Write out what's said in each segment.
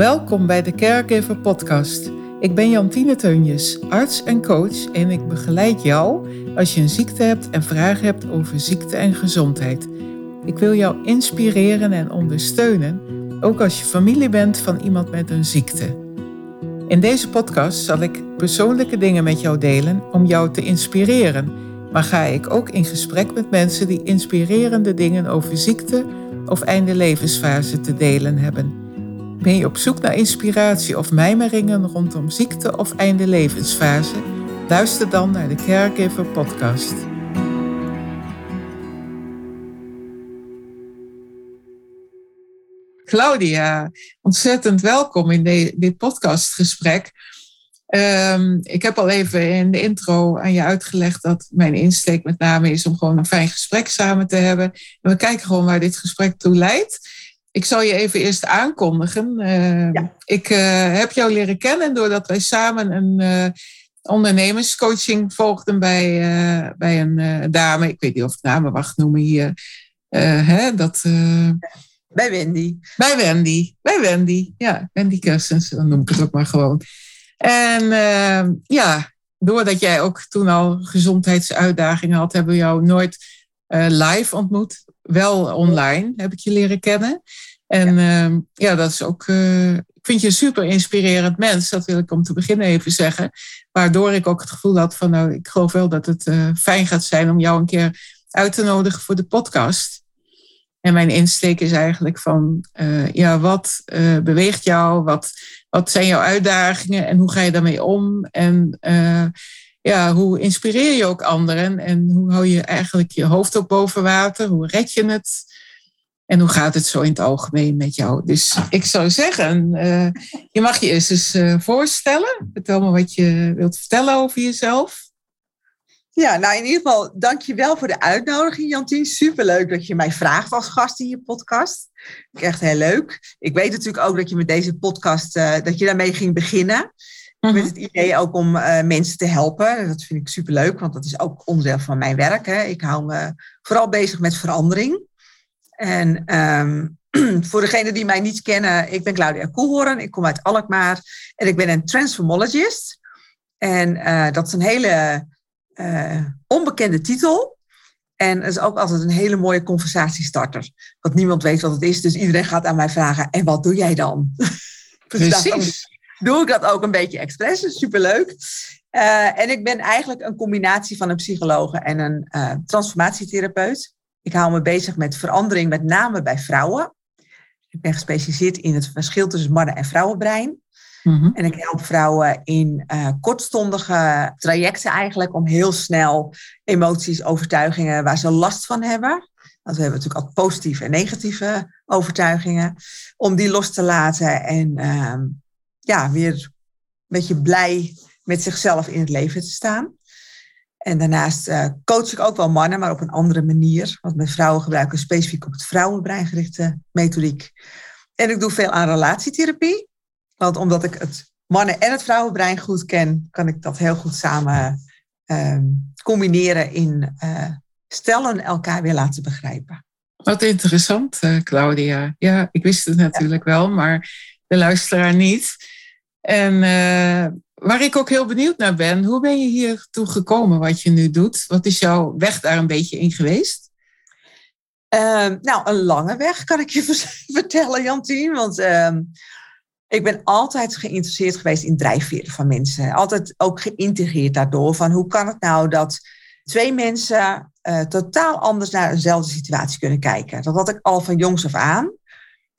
Welkom bij de Caregiver Podcast. Ik ben Jantine Teunjes, arts en coach en ik begeleid jou als je een ziekte hebt en vragen hebt over ziekte en gezondheid. Ik wil jou inspireren en ondersteunen, ook als je familie bent van iemand met een ziekte. In deze podcast zal ik persoonlijke dingen met jou delen om jou te inspireren, maar ga ik ook in gesprek met mensen die inspirerende dingen over ziekte of einde levensfase te delen hebben. Ben je op zoek naar inspiratie of mijmeringen rondom ziekte of einde levensfase? Luister dan naar de Caregiver podcast. Claudia, ontzettend welkom in dit podcastgesprek. Um, ik heb al even in de intro aan je uitgelegd dat mijn insteek met name is om gewoon een fijn gesprek samen te hebben. En we kijken gewoon waar dit gesprek toe leidt. Ik zal je even eerst aankondigen. Uh, Ik uh, heb jou leren kennen doordat wij samen een uh, ondernemerscoaching volgden bij, bij een dame. Ik weet niet of ik namen mag noemen hier. Hè, dat, bij Wendy. Bij Wendy. Bij Wendy. Ja, Wendy Kersens, dan noem ik het ook maar gewoon. En ja, doordat jij ook toen al gezondheidsuitdagingen had, hebben we jou nooit live ontmoet wel online heb ik je leren kennen. En ja, uh, ja dat is ook. Uh, ik vind je een super inspirerend mens. Dat wil ik om te beginnen even zeggen. Waardoor ik ook het gevoel had van, nou, ik geloof wel dat het uh, fijn gaat zijn om jou een keer uit te nodigen voor de podcast. En mijn insteek is eigenlijk van, uh, ja, wat beweegt jou? Wat, wat zijn jouw uitdagingen en hoe ga je daarmee om? En ja, hoe inspireer je ook anderen en hoe hou je eigenlijk je hoofd ook boven water? Hoe red je het? En hoe gaat het zo in het algemeen met jou? Dus ik zou zeggen, uh, je mag je eerst eens uh, voorstellen. Vertel me wat je wilt vertellen over jezelf. Ja, nou in ieder geval, dank je wel voor de uitnodiging, Jantien. Superleuk dat je mij vraagt als gast in je podcast. Echt heel leuk. Ik weet natuurlijk ook dat je met deze podcast, uh, dat je daarmee ging beginnen. Met mhm. het idee ook om uh, mensen te helpen. Dat vind ik superleuk, want dat is ook onderdeel van mijn werk. Hè. Ik hou me vooral bezig met verandering. En um, voor degenen die mij niet kennen, ik ben Claudia Koelhoorn. Ik kom uit Alkmaar en ik ben een transformologist. En uh, dat is een hele uh, onbekende titel. En het is ook altijd een hele mooie conversatiestarter. Want niemand weet wat het is, dus iedereen gaat aan mij vragen: en wat doe jij dan? Precies doe ik dat ook een beetje expres. Superleuk. Uh, en ik ben eigenlijk een combinatie van een psycholoog en een uh, transformatietherapeut. Ik hou me bezig met verandering, met name bij vrouwen. Ik ben gespecialiseerd in het verschil tussen mannen- en vrouwenbrein. Mm-hmm. En ik help vrouwen in uh, kortstondige trajecten eigenlijk om heel snel emoties, overtuigingen waar ze last van hebben. Want we hebben natuurlijk ook positieve en negatieve overtuigingen. Om die los te laten en ehm, ja, weer een beetje blij met zichzelf in het leven te staan. En daarnaast uh, coach ik ook wel mannen, maar op een andere manier. Want met vrouwen gebruiken specifiek op het vrouwenbrein gerichte methodiek. En ik doe veel aan relatietherapie. Want omdat ik het mannen- en het vrouwenbrein goed ken, kan ik dat heel goed samen uh, combineren in uh, stellen elkaar weer laten begrijpen. Wat interessant, eh, Claudia. Ja, ik wist het natuurlijk ja. wel, maar de luisteraar niet. En uh, waar ik ook heel benieuwd naar ben, hoe ben je hier toe gekomen wat je nu doet? Wat is jouw weg daar een beetje in geweest? Uh, nou, een lange weg kan ik je vertellen, Jantien. Want uh, ik ben altijd geïnteresseerd geweest in drijfveren van mensen. Altijd ook geïntegreerd daardoor van hoe kan het nou dat twee mensen uh, totaal anders naar dezelfde situatie kunnen kijken. Dat had ik al van jongs af aan.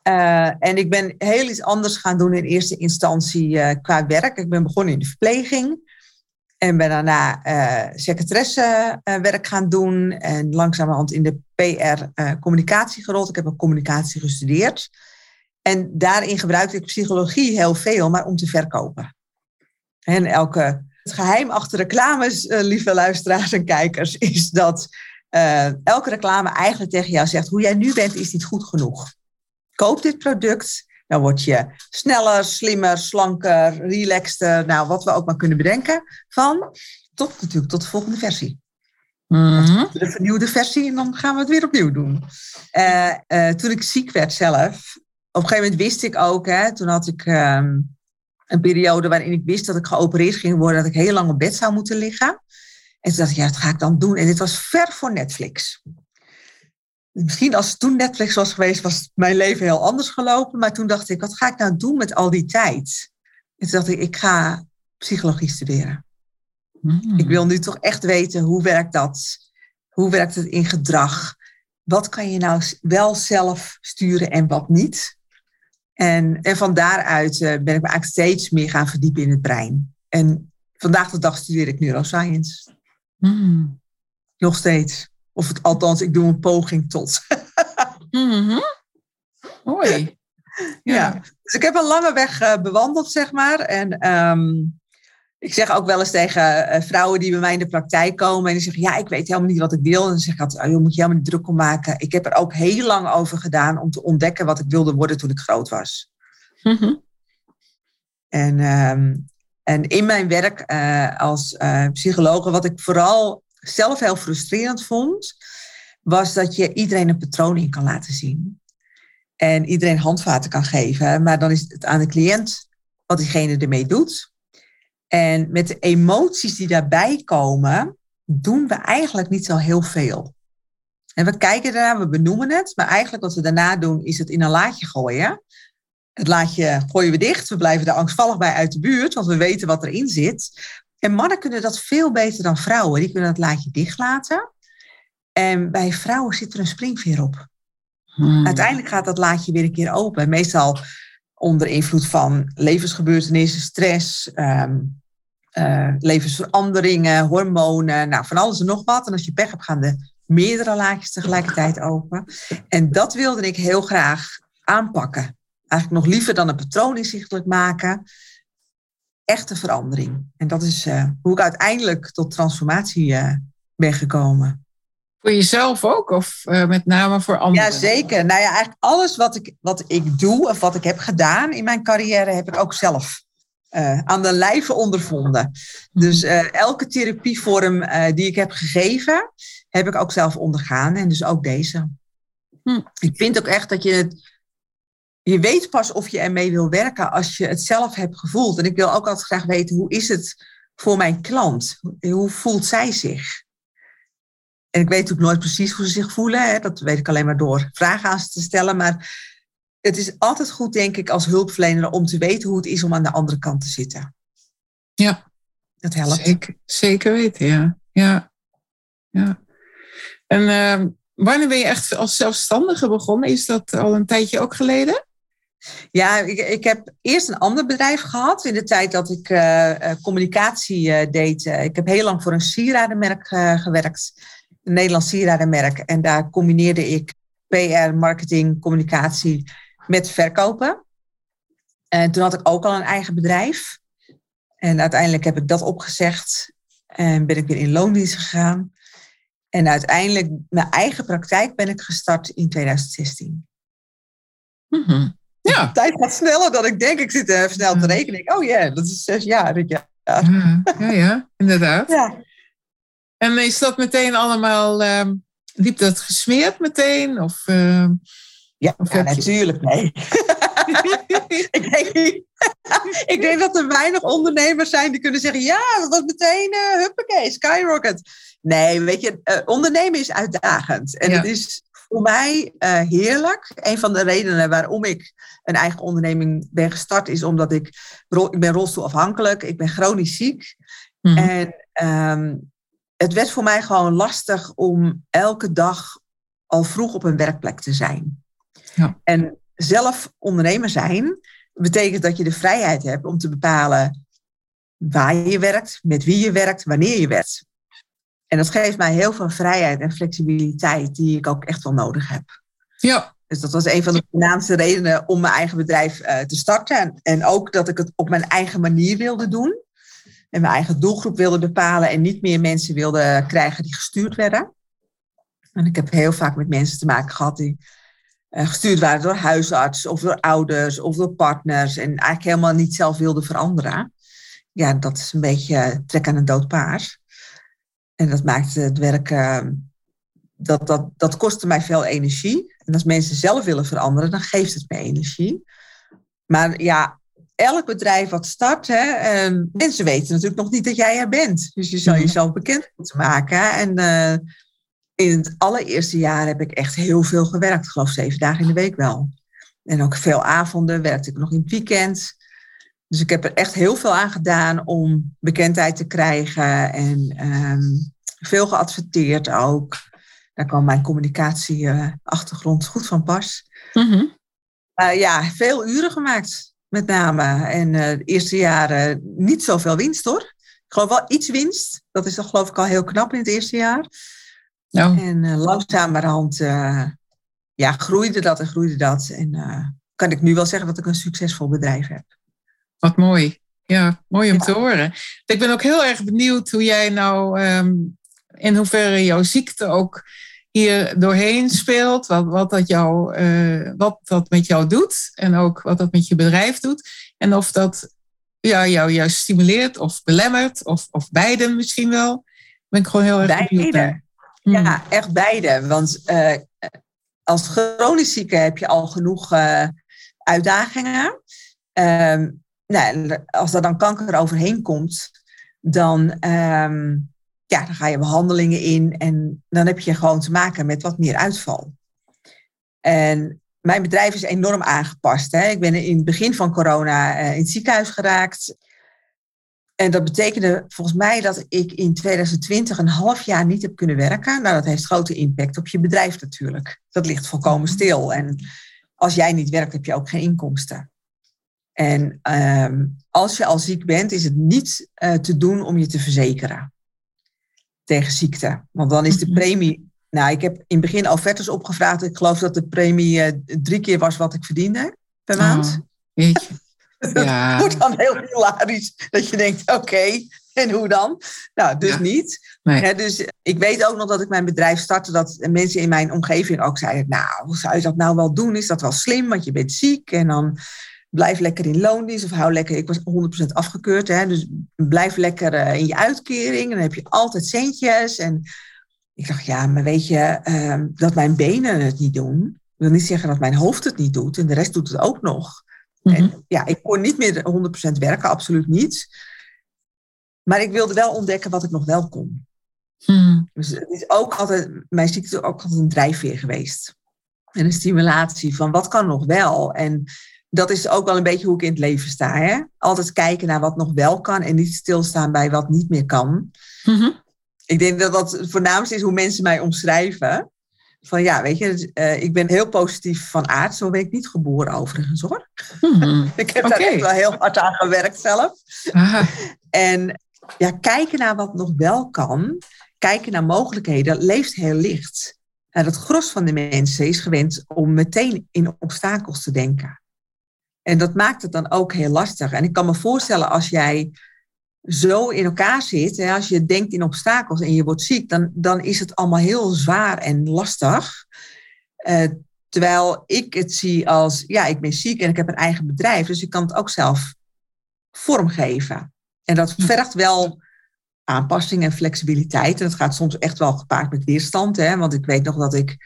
Uh, en ik ben heel iets anders gaan doen in eerste instantie uh, qua werk. Ik ben begonnen in de verpleging. En ben daarna uh, secretaressewerk gaan doen. En langzamerhand in de PR-communicatie gerold. Ik heb een communicatie gestudeerd. En daarin gebruikte ik psychologie heel veel, maar om te verkopen. En elke, het geheim achter reclames, lieve luisteraars en kijkers, is dat elke reclame eigenlijk tegen jou zegt: hoe jij nu bent, is niet goed genoeg koop dit product. Dan word je sneller, slimmer, slanker, relaxter. Nou, wat we ook maar kunnen bedenken. Van tot natuurlijk tot de volgende versie. Mm-hmm. De vernieuwde versie en dan gaan we het weer opnieuw doen. Uh, uh, toen ik ziek werd zelf, op een gegeven moment wist ik ook, hè, toen had ik ehm, een periode waarin ik wist dat ik geopereerd ging worden, dat ik heel lang op bed zou moeten liggen. En toen dacht ik, ja, dat ga ik dan doen. En dit was ver voor Netflix. Misschien als het toen Netflix was geweest, was mijn leven heel anders gelopen. Maar toen dacht ik, wat ga ik nou doen met al die tijd? En toen dacht ik, ik ga psychologie studeren. Hmm. Ik wil nu toch echt weten, hoe werkt dat? Hoe werkt het in gedrag? Wat kan je nou wel zelf sturen en wat niet? En, en van daaruit eh, ben ik me eigenlijk steeds meer gaan verdiepen in het brein. En vandaag de dag studeer ik neuroscience. Hmm. Nog steeds. Of het, althans, ik doe een poging tot. mm Mooi. Ja. Dus ik heb een lange weg uh, bewandeld, zeg maar. En um, ik zeg ook wel eens tegen uh, vrouwen die bij mij in de praktijk komen en die zeggen, ja, ik weet helemaal niet wat ik wil. En dan zeg ik altijd, oh, je moet je helemaal niet druk om maken. Ik heb er ook heel lang over gedaan om te ontdekken wat ik wilde worden toen ik groot was. Mm en, um, en in mijn werk uh, als psycholoog, wat ik vooral zelf heel frustrerend vond, was dat je iedereen een patroon in kan laten zien. En iedereen handvaten kan geven, maar dan is het aan de cliënt wat diegene ermee doet. En met de emoties die daarbij komen, doen we eigenlijk niet zo heel veel. En we kijken ernaar, we benoemen het, maar eigenlijk wat we daarna doen is het in een laadje gooien. Het laadje gooien we dicht, we blijven er angstvallig bij uit de buurt, want we weten wat erin zit. En mannen kunnen dat veel beter dan vrouwen, die kunnen het laadje dicht laten. En bij vrouwen zit er een springveer op. Hmm. Uiteindelijk gaat dat laadje weer een keer open. Meestal onder invloed van levensgebeurtenissen, stress, ehm, uh, levensveranderingen, hormonen, nou, van alles en nog wat. En als je pech hebt, gaan de meerdere laagjes tegelijkertijd open. En dat wilde ik heel graag aanpakken. Eigenlijk nog liever dan een patroon inzichtelijk maken. Echte verandering. En dat is uh, hoe ik uiteindelijk tot transformatie uh, ben gekomen. Voor jezelf ook, of met name voor anderen? Ja, zeker. Nou ja, eigenlijk alles wat ik, wat ik doe of wat ik heb gedaan in mijn carrière, heb ik ook zelf aan de lijve ondervonden. Dus elke therapievorm die ik heb gegeven, heb ik ook zelf ondergaan. En dus ook deze. Hm. Ik vind ook echt dat je het. Je weet pas of je ermee wil werken als je het zelf hebt gevoeld. En ik wil ook altijd graag weten, hoe is het voor mijn klant? Hoe voelt zij zich? En ik weet natuurlijk nooit precies hoe ze zich voelen. Hè? Dat weet ik alleen maar door vragen aan ze te stellen. Maar het is altijd goed, denk ik, als hulpverlener om te weten hoe het is om aan de andere kant te zitten. Ja. Dat helpt. Zeker, zeker weten, ja. Ja. ja. En uh, wanneer ben je echt als zelfstandige begonnen? Is dat al een tijdje ook geleden? Ja, ik, ik heb eerst een ander bedrijf gehad in de tijd dat ik uh, communicatie uh, deed. ik heb heel lang voor een sieradenmerk gewerkt, een Nederlands sieradenmerk. En daar combineerde ik PR, marketing, communicatie met verkopen. En toen had ik ook al een eigen bedrijf. En uiteindelijk heb ik dat opgezegd en ben ik weer in loondienst gegaan. En uiteindelijk mijn eigen praktijk ben ik gestart in 2016. Mm Ja. De tijd gaat sneller dan ik denk. Ik zit even snel te rekenen. Oh ja, dat is zes jaar. Ja, ja, ja, ja inderdaad. Ja. En is dat meteen allemaal, uh, liep dat gesmeerd meteen? Of, uh, ja, natuurlijk, nee. ik, denk, ik denk dat er weinig ondernemers zijn die kunnen zeggen: ja, dat was meteen uh, huppakee, skyrocket. Nee, weet je, uh, ondernemen is uitdagend. En het is voor mij uh, heerlijk. Een van de redenen waarom ik een eigen onderneming ben gestart is omdat ik, ik ben rolstoelafhankelijk, ik ben chronisch ziek. Mm -hmm. En um, het werd voor mij gewoon lastig om elke dag al vroeg op een werkplek te zijn. Ja. En zelf ondernemer zijn betekent dat je de vrijheid hebt om te bepalen waar je werkt, met wie je werkt, wanneer je werkt. En dat geeft mij heel veel vrijheid en flexibiliteit die ik ook echt wel nodig heb. Ja. Dus dat was een van de voornaamste redenen om mijn eigen bedrijf uh, te starten. En, en ook dat ik het op mijn eigen manier wilde doen. En mijn eigen doelgroep wilde bepalen en niet meer mensen wilde krijgen die gestuurd werden. En ik heb heel vaak met mensen te maken gehad die uh, gestuurd waren door huisarts of door ouders of door partners en eigenlijk helemaal niet zelf wilden veranderen. Ja, dat is een beetje trek aan een dood paard. En dat maakte het werk, uh, dat, dat, dat kostte mij veel energie. En als mensen zelf willen veranderen, dan geeft het me energie. Maar ja, elk bedrijf wat start, hè, ehm, mensen weten natuurlijk nog niet dat jij er bent. Dus je zal mhm. jezelf bekend moeten maken. En uh, in het allereerste jaar heb ik echt heel veel gewerkt. Ik geloof zeven dagen in de week wel. En ook veel avonden werkte ik nog in het weekend. Dus ik heb er echt heel veel aan gedaan om bekendheid te krijgen. En um, veel geadverteerd ook. Daar kwam mijn communicatieachtergrond goed van pas. Mm ja, veel uren gemaakt, met name. En uh, de eerste jaren niet zoveel winst hoor. Ik geloof wel iets winst. Dat is dan geloof ik al heel knap in het eerste jaar. Oh. En uh, langzamerhand ja, groeide dat en groeide dat. En kan ik nu wel zeggen dat ik een succesvol bedrijf heb. Wat mooi. Ja, mooi om te horen. Ik ben ook heel erg benieuwd hoe jij nou, um, in hoeverre jouw ziekte ook hier doorheen speelt. Wat, wat, dat jou, uh, wat dat met jou doet. En ook wat dat met je bedrijf doet. En of dat ja, jou juist stimuleert of belemmert. Of, of beide misschien wel. Ben ik gewoon heel erg benieuwd naar. Ja, hmm. echt beide. Want uh, als chronisch zieke heb je al genoeg uh, uitdagingen. Um, nou, als er dan kanker overheen komt, dan, um, ja, dan ga je behandelingen in en dan heb je gewoon te maken met wat meer uitval. En mijn bedrijf is enorm aangepast. Hè. Ik ben in het begin van corona uh, in het ziekenhuis geraakt. En dat betekende volgens mij dat ik in 2020 een half jaar niet heb kunnen werken. Nou, dat heeft grote impact op je bedrijf natuurlijk. Dat ligt volkomen stil. En als jij niet werkt, heb je ook geen inkomsten. En ehm, als je al ziek bent, is het niet uh, te doen om je te verzekeren tegen ziekte. Want dan is de mhm. premie. Nou, ik heb in het begin offertes opgevraagd. Ik geloof dat de premie uh, drie keer was wat ik verdiende per oh, maand. Oh, Ja. wordt dan heel hilarisch. Dat je denkt, oké, en hoe dan? Nou, dus niet. Nee. dus ik weet ook nog dat ik mijn bedrijf startte, dat mensen in mijn omgeving ook zeiden, nou, hoe zou je dat nou wel doen? Is dat wel slim, want je bent ziek en dan blijf lekker in loondienst of hou lekker, ik was 100% afgekeurd, hè, dus blijf lekker uh, in je uitkering en dan heb je altijd centjes. En ik dacht, ja, maar weet je, uh, dat mijn benen het niet doen, wil niet zeggen dat mijn hoofd het niet doet en de rest doet het ook nog. Mm -hmm. En ja, ik kon niet meer 100% werken, absoluut niet. Maar ik wilde wel ontdekken wat ik nog wel kon. Mm. Dus het is ook altijd, mijn ziekte is ook altijd een drijfveer geweest. En een stimulatie van wat kan nog wel. En dat is ook wel een beetje hoe ik in het leven sta. Hè? Altijd kijken naar wat nog wel kan en niet stilstaan bij wat niet meer kan. Mm Ik denk dat dat het voornaamste is hoe mensen mij omschrijven. Van ja, weet je, uh, ik ben heel positief van aard. Zo ben ik niet geboren overigens hoor. Mm ik heb daar echt wel heel hard aan gewerkt zelf. En ja, kijken naar wat nog wel kan. Kijken naar mogelijkheden. leeft heel licht. Nou, het gros van de mensen is gewend om meteen in obstakels te denken. En dat maakt het dan ook heel lastig. En ik kan me voorstellen als jij zo in elkaar zit, hè, als je denkt in obstakels en je wordt ziek, dan, dan is het allemaal heel zwaar en lastig. Uh, terwijl ik het zie als, ja, ik ben ziek en ik heb een eigen bedrijf, dus ik kan het ook zelf vormgeven. En dat vergt wel aanpassing en flexibiliteit. En dat gaat soms echt wel gepaard met weerstand. Hè? Want ik weet nog dat ik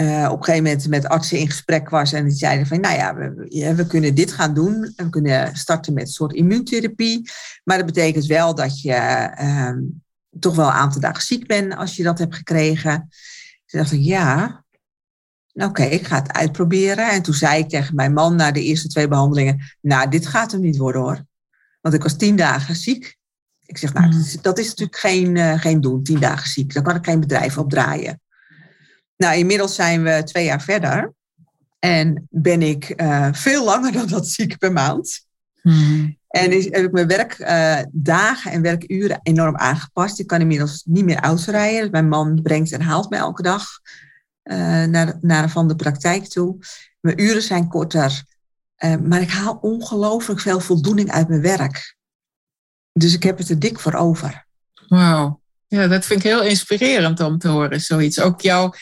uh, op een gegeven moment met artsen in gesprek was en die zeiden van, nou ja we, we, kunnen dit gaan doen. We kunnen starten met een soort immuuntherapie. Maar dat betekent wel dat je uh, toch wel een aantal dagen ziek bent als je dat hebt gekregen. Toen dacht ik, ja, oké, ik ga het uitproberen. En toen zei ik tegen mijn man na de eerste twee behandelingen, nou, dit gaat hem niet worden hoor. Want ik was tien dagen ziek. Ik zeg, nou, dat is, dat is natuurlijk geen, uh, geen doen, tien dagen ziek. Dan kan ik geen bedrijf opdraaien. Nou, inmiddels zijn we twee jaar verder. En ben ik uh, veel langer dan dat ziek per maand. Hmm. En is, heb ik mijn werkdagen uh, en werkuren enorm aangepast. Ik kan inmiddels niet meer autorijden. Dus mijn man brengt en haalt me elke dag uh, naar, naar van de praktijk toe. Mijn uren zijn korter. maar ik haal ongelooflijk veel voldoening uit mijn werk. Dus ik heb het er dik voor over. Wauw. Ja, dat vind ik heel inspirerend om te horen, zoiets. Ook jouw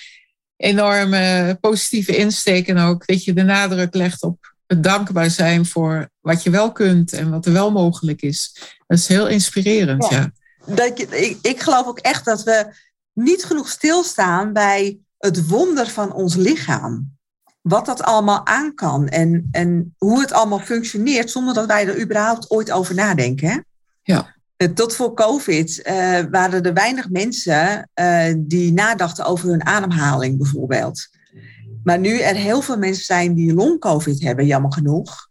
enorme positieve insteek en ook dat je de nadruk legt op het dankbaar zijn voor wat je wel kunt en wat er wel mogelijk is. Dat is heel inspirerend, ja. Dat je, ik, ik geloof ook echt dat we niet genoeg stilstaan bij het wonder van ons lichaam. Wat dat allemaal aan kan en, en hoe het allemaal functioneert zonder dat wij er überhaupt ooit over nadenken. Hè? Ja. Eh, tot voor COVID uh, waren er weinig mensen uh, die nadachten over hun ademhaling bijvoorbeeld. Maar nu er heel veel mensen zijn die long-COVID hebben, jammer genoeg,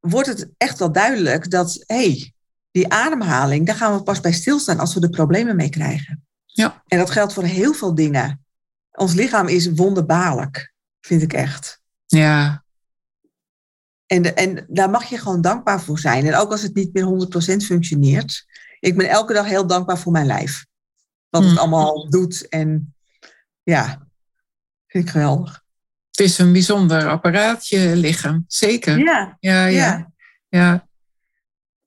wordt het echt wel duidelijk dat, hé, hey, die ademhaling, daar gaan we pas bij stilstaan als we er problemen mee krijgen. Ja. En dat geldt voor heel veel dingen. Ons lichaam is wonderbaarlijk, vind ik echt. Ja. En, en daar mag je gewoon dankbaar voor zijn. En ook als het niet meer 100% functioneert. Ik ben elke dag heel dankbaar voor mijn lijf. Wat het mm. allemaal doet. En ja, vind ik geweldig. Het is een bijzonder apparaatje, lichaam. Zeker. Ja. Ja, ja. ja.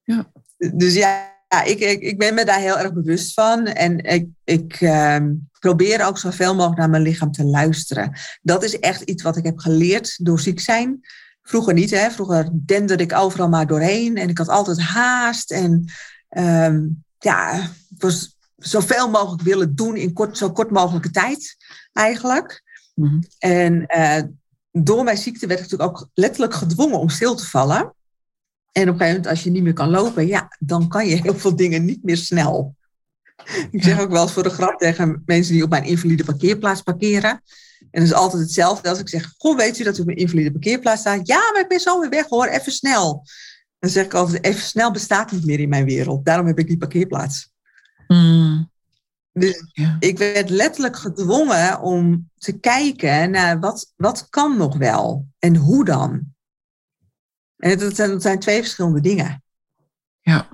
ja. Dus ja, ja, ik, ik, ik ben me daar heel erg bewust van. En ik, ik ehm, probeer ook zoveel mogelijk naar mijn lichaam te luisteren. Dat is echt iets wat ik heb geleerd door ziek zijn. Vroeger niet, hè. Vroeger denderde ik overal maar doorheen. En ik had altijd haast. En ehm, ja, ik was zoveel mogelijk willen doen in kort, zo kort mogelijke tijd, eigenlijk. Mhm. En uh, door mijn ziekte werd ik natuurlijk ook letterlijk gedwongen om stil te vallen. En op een gegeven moment, als je niet meer kan lopen, ja, dan kan je heel veel dingen niet meer snel. Ik zeg ook wel eens voor de grap tegen mensen die op mijn invalide parkeerplaats parkeren. En dat is altijd hetzelfde als ik zeg, goh, weet u dat u op een invalide parkeerplaats staat? Ja, maar ik ben zo weer weg hoor, even snel. Dan zeg ik altijd, even snel bestaat niet meer in mijn wereld. Daarom heb ik die parkeerplaats. Mm. Dus Ja. ik werd letterlijk gedwongen om te kijken naar wat, wat kan nog wel en hoe dan. En dat zijn, dat zijn twee verschillende dingen. Ja.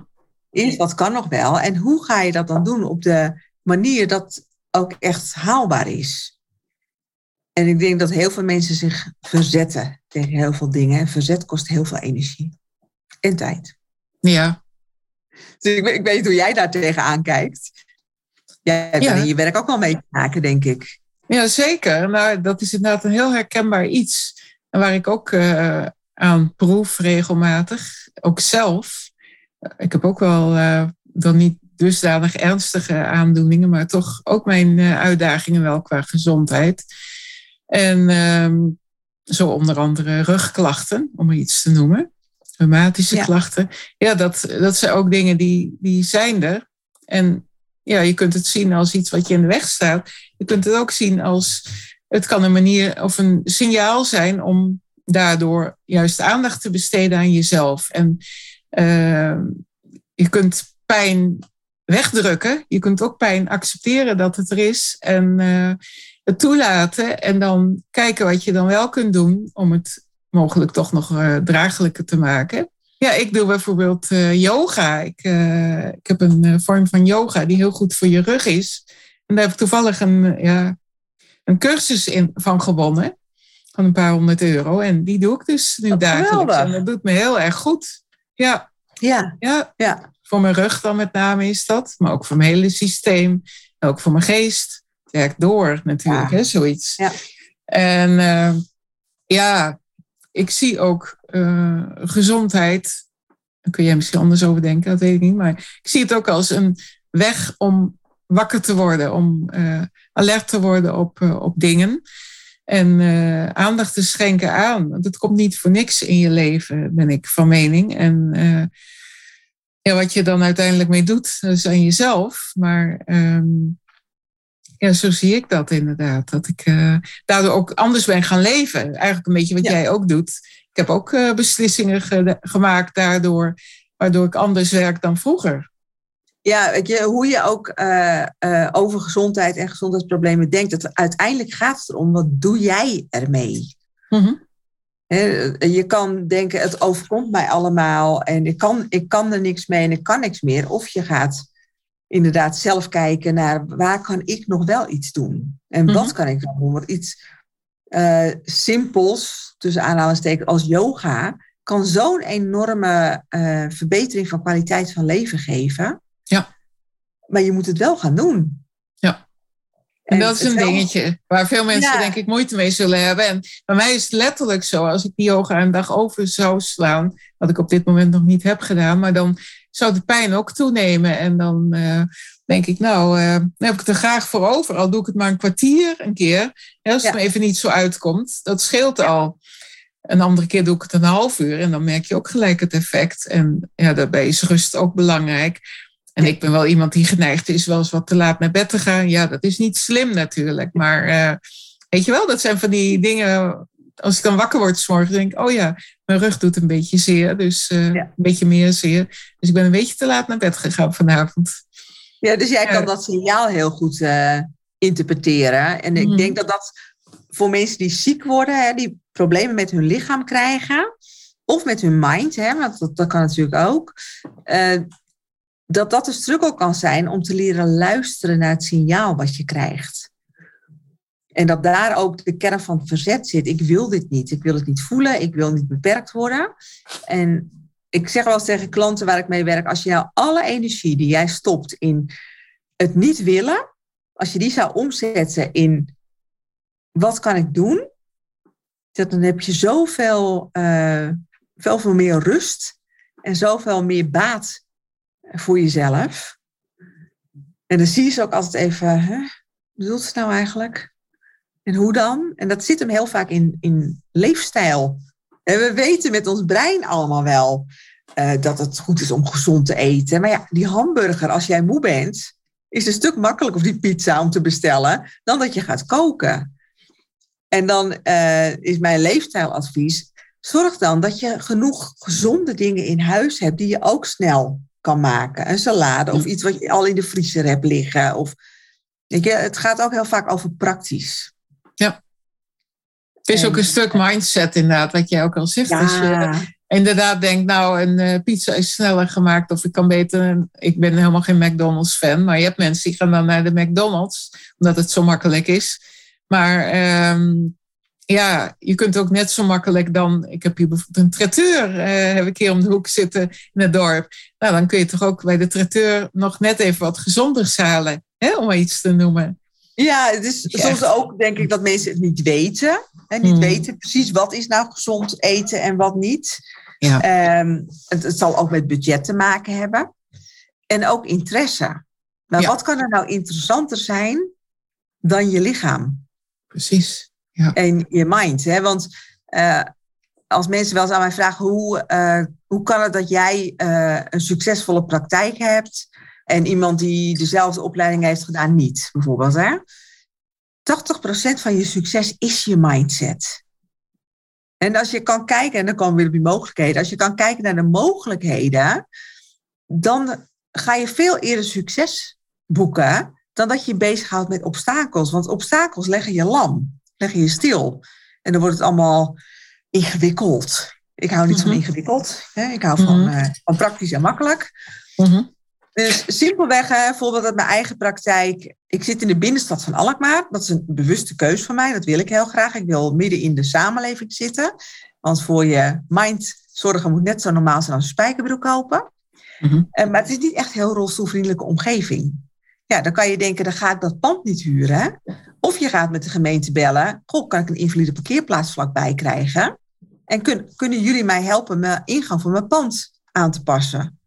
Eerst wat kan nog wel en hoe ga je dat dan doen op de manier dat ook echt haalbaar is. En ik denk dat heel veel mensen zich verzetten tegen heel veel dingen. Verzet kost heel veel energie en tijd. Ja. Dus ik, weet- ik weet niet hoe jij daar tegenaan kijkt. Jij hebt Ja. je werk ook wel mee te maken, denk ik. Ja, zeker. Maar dat is inderdaad een heel herkenbaar iets. En waar ik ook eh, aan proef regelmatig. Ook zelf. Ik heb ook wel eh, dan niet dusdanig ernstige aandoeningen, maar toch ook mijn eh, uitdagingen wel qua gezondheid. En ehm, zo onder andere rugklachten, om er iets te noemen. Rheumatische Ja. klachten. Ja, dat, dat zijn ook dingen die, die zijn er. En ja, je kunt het zien als iets wat je in de weg staat. Je kunt het ook zien als het kan een manier of een signaal zijn om daardoor juist aandacht te besteden aan jezelf. En eh, je kunt pijn wegdrukken. Je kunt ook pijn accepteren dat het er is en eh, het toelaten. En dan kijken wat je dan wel kunt doen om het mogelijk toch nog eh, draaglijker te maken. Ja, ik doe bijvoorbeeld eh, yoga. Ik, eh, ik heb een vorm van yoga die heel goed voor je rug is. En daar heb ik toevallig een, ja, een cursus in, van gewonnen. Van een paar honderd euro. En die doe ik dus nu Wat dagelijks. geweldig. En dat doet me heel erg goed. Ja, Ja, ja, ja. voor mijn rug dan met name is dat. Maar ook voor mijn hele systeem. En ook voor mijn geest. Werkt door natuurlijk, Ja. hè, zoiets. Ja. En eh, ja, ik zie ook eh, gezondheid. Daar kun jij misschien anders over denken, dat weet ik niet. Maar ik zie het ook als een weg om wakker te worden. Om eh, alert te worden op, op dingen. En aandacht te schenken aan. Want het komt niet voor niks in je leven, ben ik van mening. En ja, wat je dan uiteindelijk mee doet, dat is aan jezelf. Maar ehm, ja, zo zie ik dat inderdaad. Dat ik eh, daardoor ook anders ben gaan leven. Eigenlijk een beetje wat Ja. jij ook doet. Ik heb ook eh, beslissingen ge- gemaakt daardoor, waardoor ik anders werk dan vroeger. Ja, weet je, hoe je ook eh, over gezondheid en gezondheidsproblemen denkt, dat uiteindelijk gaat het erom, wat doe jij ermee? Hè, je kan denken, het overkomt mij allemaal en ik kan, ik kan er niks mee en ik kan niks meer. Of je gaat inderdaad zelf kijken naar waar kan ik nog wel iets doen? En Mhm. wat kan ik dan doen? Want iets eh, simpels, tussen aanhalingstekens, als yoga, kan zo'n enorme eh, verbetering van kwaliteit van leven geven. Ja. Maar je moet het wel gaan doen. Ja. En dat is een dingetje waar veel mensen Ja. denk ik moeite mee zullen hebben. En bij mij is het letterlijk zo, als ik die yoga een dag over zou slaan, wat ik op dit moment nog niet heb gedaan, maar dan zou de pijn ook toenemen. En dan denk ik, nou, dan heb ik het er graag voor over. Al doe ik het maar een kwartier een keer. als het me even niet zo uitkomt, dat scheelt al. Een andere keer doe ik het een half uur en dan merk je ook gelijk het effect. En ja, daarbij is rust ook belangrijk. En ik ben wel iemand die geneigd is wel eens wat te laat naar bed te gaan. Ja, dat is niet slim natuurlijk. Maar uh, weet je wel, dat zijn van die dingen. Als ik dan wakker word s morgen, denk ik, oh ja, mijn rug doet een beetje zeer. Dus uh, een beetje meer zeer. Dus ik ben een beetje te laat naar bed gegaan vanavond. Ja, dus jij kan dat signaal heel goed uh, interpreteren. En ik mm. denk dat dat voor mensen die ziek worden, hè, die problemen met hun lichaam krijgen, of met hun mind, hè, want dat, dat kan natuurlijk ook, uh, dat dat een struggle kan zijn om te leren luisteren naar het signaal wat je krijgt. En dat daar ook de kern van het verzet zit. Ik wil dit niet. Ik wil het niet voelen. Ik wil niet beperkt worden. En ik zeg wel eens tegen klanten waar ik mee werk: als je nou alle energie die jij stopt in het niet willen, als je die zou omzetten in wat kan ik doen, dan heb je zoveel, uh, veel meer rust en zoveel meer baat voor jezelf. En dan zie je ze ook altijd even, hè, bedoelt ze nou eigenlijk? En hoe dan? En dat zit hem heel vaak in, in leefstijl. En we weten met ons brein allemaal wel uh, dat het goed is om gezond te eten. Maar ja, die hamburger, als jij moe bent, is een stuk makkelijker, of die pizza om te bestellen, dan dat je gaat koken. En dan uh, is mijn leefstijladvies, zorg dan dat je genoeg gezonde dingen in huis hebt die je ook snel kan maken. Een salade of iets wat je al in de vriezer hebt liggen. Of, weet je, het gaat ook heel vaak over praktisch. Ja. Het is ook een stuk mindset inderdaad, wat jij ook al zegt. Als je inderdaad denkt, nou, een uh, pizza is sneller gemaakt of ik kan beter... Ik ben helemaal geen McDonald's fan, maar je hebt mensen die gaan dan naar de McDonald's, omdat het zo makkelijk is. Maar um, ja, je kunt ook net zo makkelijk dan. Ik heb hier bijvoorbeeld een traiteur, uh, heb ik hier om de hoek zitten in het dorp. Nou, dan kun je toch ook bij de traiteur nog net even wat gezonder halen, hè, om maar iets te noemen. Ja, het is soms ook denk ik dat mensen het niet weten. Hè, niet hmm. weten precies wat is nou gezond eten en wat niet. Ja. Um, het, het, zal ook met budget te maken hebben. En ook interesse. Nou, wat kan er nou interessanter zijn dan je lichaam? Precies. Ja. En je mind. Hè? Want uh, als mensen wel eens aan mij vragen hoe, uh, hoe kan het dat jij uh, een succesvolle praktijk hebt en iemand die dezelfde opleiding heeft gedaan niet, bijvoorbeeld. Hè? 80% van je succes is je mindset. En als je kan kijken, en dan komen we weer op die mogelijkheden, als je kan kijken naar de mogelijkheden, dan ga je veel eerder succes boeken dan dat je je bezighoudt met obstakels. Want obstakels leggen je lam, leggen je stil. En dan wordt het allemaal ingewikkeld. Ik hou niet van mhm. ingewikkeld. Hè? Ik hou van, uh, van praktisch en makkelijk. Mhm. Dus simpelweg, bijvoorbeeld uit mijn eigen praktijk. Ik zit in de binnenstad van Alkmaar. Dat is een bewuste keus van mij. Dat wil ik heel graag. Ik wil midden in de samenleving zitten. Want voor je mind zorgen moet net zo normaal zijn als een spijkerbroek kopen. Mm maar het is niet echt een heel rolstoelvriendelijke omgeving. Ja, dan kan je denken, dan ga ik dat pand niet huren. Of je gaat met de gemeente bellen. Goh, kan ik een invalide parkeerplaats vlakbij krijgen? En kun, kunnen jullie mij helpen mijn ingang van mijn pand aan te passen?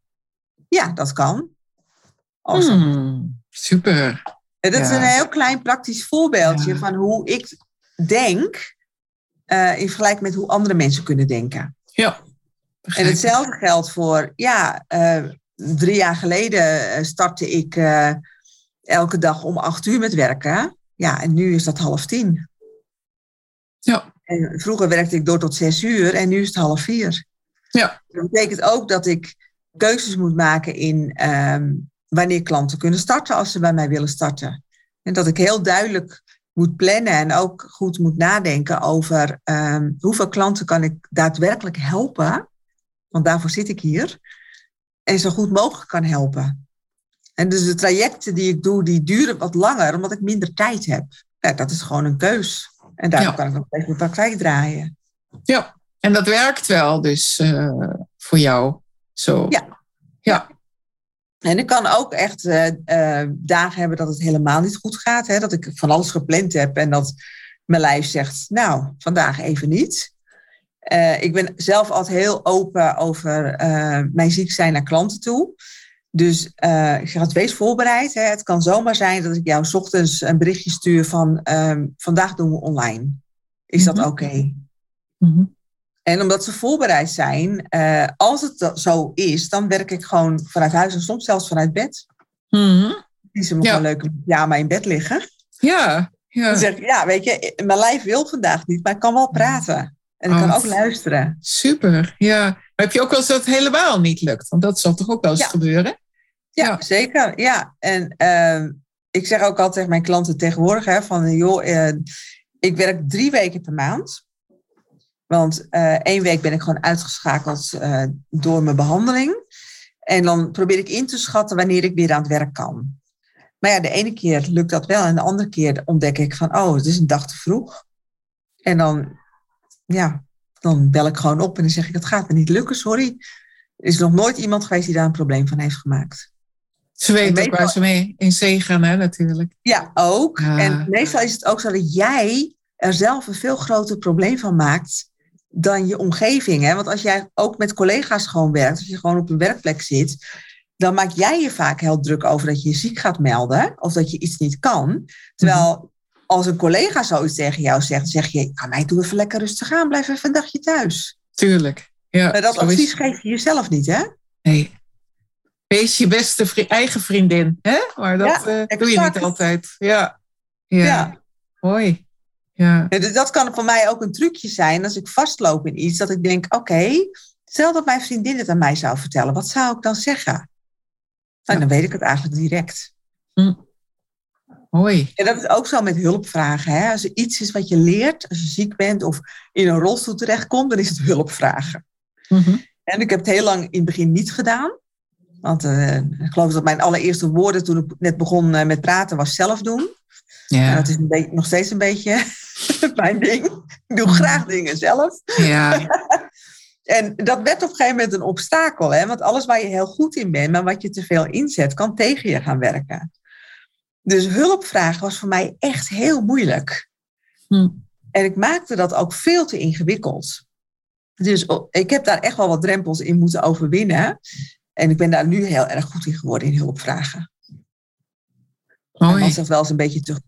Ja, dat kan. Hmm, super. En dat is een heel klein praktisch voorbeeldje van hoe ik denk uh, in vergelijking met hoe andere mensen kunnen denken. Ja. En hetzelfde geldt voor, ja, uh, drie jaar geleden eh, startte ik elke dag om acht uur met werken. Ja, en nu is dat half tien. Ja. En vroeger werkte ik door tot zes uur en nu is het half vier. Ja. Dat betekent ook dat ik keuzes moet maken in um, wanneer klanten kunnen starten als ze bij mij willen starten. En dat ik heel duidelijk moet plannen en ook goed moet nadenken over um, hoeveel klanten kan ik daadwerkelijk helpen. Want daarvoor zit ik hier. En zo goed mogelijk kan helpen. En dus de trajecten die ik doe, die duren wat langer, omdat ik minder tijd heb. Ja, dat is gewoon een keus. En daarom kan ik nog steeds mijn praktijk draaien. Ja, en dat werkt wel dus uh, voor jou. Zo. Ja. Ja. En ik kan ook echt uh, uh, dagen hebben dat het helemaal niet goed gaat. Hè? Dat ik van alles gepland heb en dat mijn lijf zegt, nou, vandaag even niet. Uh, ik ben zelf altijd heel open over mijn ziek zijn naar klanten toe. Dus ik zeg wees voorbereid. Hè. Het kan zomaar zijn dat ik jou s ochtends een berichtje stuur van um, vandaag doen we online. Is dat oké? Okay? Mm -hmm. En omdat ze voorbereid zijn, als het zo is, dan werk ik gewoon vanuit huis en soms zelfs vanuit bed. Mm -hmm. Die ze me ja. leuk ja, maar in bed liggen. Ja, ja. Dan zeg ik, ja, weet je, mijn lijf wil vandaag niet, maar ik kan wel praten. En ik oh, kan ook luisteren. Super, ja. Maar heb je ook wel eens dat het helemaal niet lukt? Want dat zal toch ook wel eens ja. gebeuren? Ja, ja, zeker. Ja. En uh, ik zeg ook altijd tegen mijn klanten tegenwoordig, hè, van joh, uh, ik werk drie weken per maand. Want uh, één week ben ik gewoon uitgeschakeld door mijn behandeling. En dan probeer ik in te schatten wanneer ik weer aan het werk kan. Maar ja, de ene keer lukt dat wel en de andere keer ontdek ik van, oh, het is een dag te vroeg. En dan, ja, dan bel ik gewoon op en dan zeg ik, het gaat me niet lukken, sorry. Er is nog nooit iemand geweest die daar een probleem van heeft gemaakt. Ze weten ook waar ze mee in zee gaan, hè, natuurlijk. Ja, ook. En meestal is het ook zo dat jij er zelf een veel groter probleem van maakt dan je omgeving. Hè? Want als jij ook met collega's gewoon werkt, als je gewoon op een werkplek zit, dan maak jij je vaak heel druk over dat je je ziek gaat melden of dat je iets niet kan. Terwijl als een collega zoiets tegen jou zegt, zeg je, ah, mij doe even lekker rustig aan, blijf even een dagje thuis. Tuurlijk. Ja, maar dat advies is... geef je jezelf niet, hè? Nee. Wees je beste vri eigen vriendin, hè? Maar dat ja, uh, doe je niet altijd. Ja. Ja. ja. Mooi. Ja. Dat kan voor mij ook een trucje zijn als ik vastloop in iets, dat ik denk, oké, okay, stel dat mijn vriendin het aan mij zou vertellen, wat zou ik dan zeggen? Nou, dan weet ik het eigenlijk direct. Hm. Mooi. En dat is ook zo met hulpvragen. Hè? Als er iets is wat je leert, als je ziek bent of in een rolstoel terechtkomt, dan is het hulpvragen. Mm En ik heb het heel lang in het begin niet gedaan. Want uh, ik geloof dat mijn allereerste woorden toen ik net begon uh, met praten was zelf doen. Ja. En dat is een nog steeds een beetje mijn ding. Ik doe graag dingen zelf. Ja. En dat werd op een gegeven moment een obstakel, hè? want alles waar je heel goed in bent, maar wat je te veel inzet, kan tegen je gaan werken. Dus hulpvragen was voor mij echt heel moeilijk. Hm. En ik maakte dat ook veel te ingewikkeld. Dus ik heb daar echt wel wat drempels in moeten overwinnen. En ik ben daar nu heel erg goed in geworden in hulpvragen. Mooi. was dat wel eens een beetje te.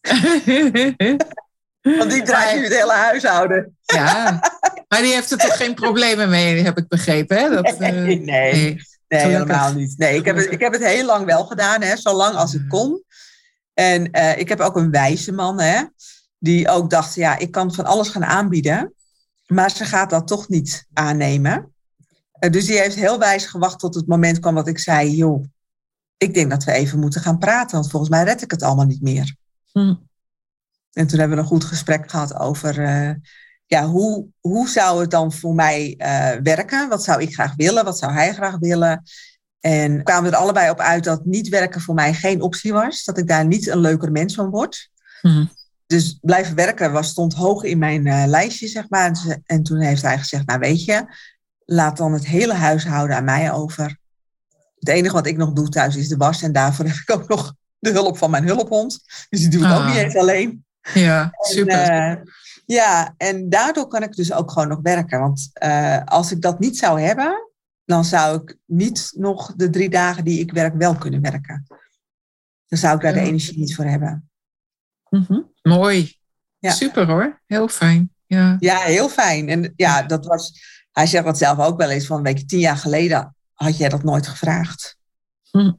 Want die draait nu het hele huishouden. Ja, maar die heeft er toch geen problemen mee, heb ik begrepen. Hè? Dat, nee, uh, nee, nee, nee helemaal niet. Nee, ik heb, het, ik heb het heel lang wel gedaan, hè, zo lang als ik kon. En uh, ik heb ook een wijze man, hè, die ook dacht, ja, ik kan van alles gaan aanbieden. Maar ze gaat dat toch niet aannemen. Uh, dus die heeft heel wijs gewacht tot het moment kwam dat ik zei, joh, ik denk dat we even moeten gaan praten, want volgens mij red ik het allemaal niet meer. Hm. En toen hebben we een goed gesprek gehad over uh, ja, hoe, hoe zou het dan voor mij uh, werken? Wat zou ik graag willen? Wat zou hij graag willen? En kwamen we er allebei op uit dat niet werken voor mij geen optie was. Dat ik daar niet een leuker mens van word. Mm. Dus blijven werken was, stond hoog in mijn uh, lijstje, zeg maar. En, en, toen heeft hij gezegd, nou weet je, laat dan het hele huishouden aan mij over. Het enige wat ik nog doe thuis is de was. En daarvoor heb ik ook nog de hulp van mijn hulphond. Dus die doe ik ah. ook niet eens alleen. Ja, super. En, uh, ja, en daardoor kan ik dus ook gewoon nog werken. Want uh, als ik dat niet zou hebben, dan zou ik niet nog de drie dagen die ik werk wel kunnen werken. Dan zou ik daar de energie niet voor hebben. Mm -hmm. Mooi. Ja. Super hoor. Heel fijn. Ja. ja, heel fijn. En ja, dat was, hij zegt dat zelf ook wel eens van, weet je, tien jaar geleden had jij dat nooit gevraagd. Hm.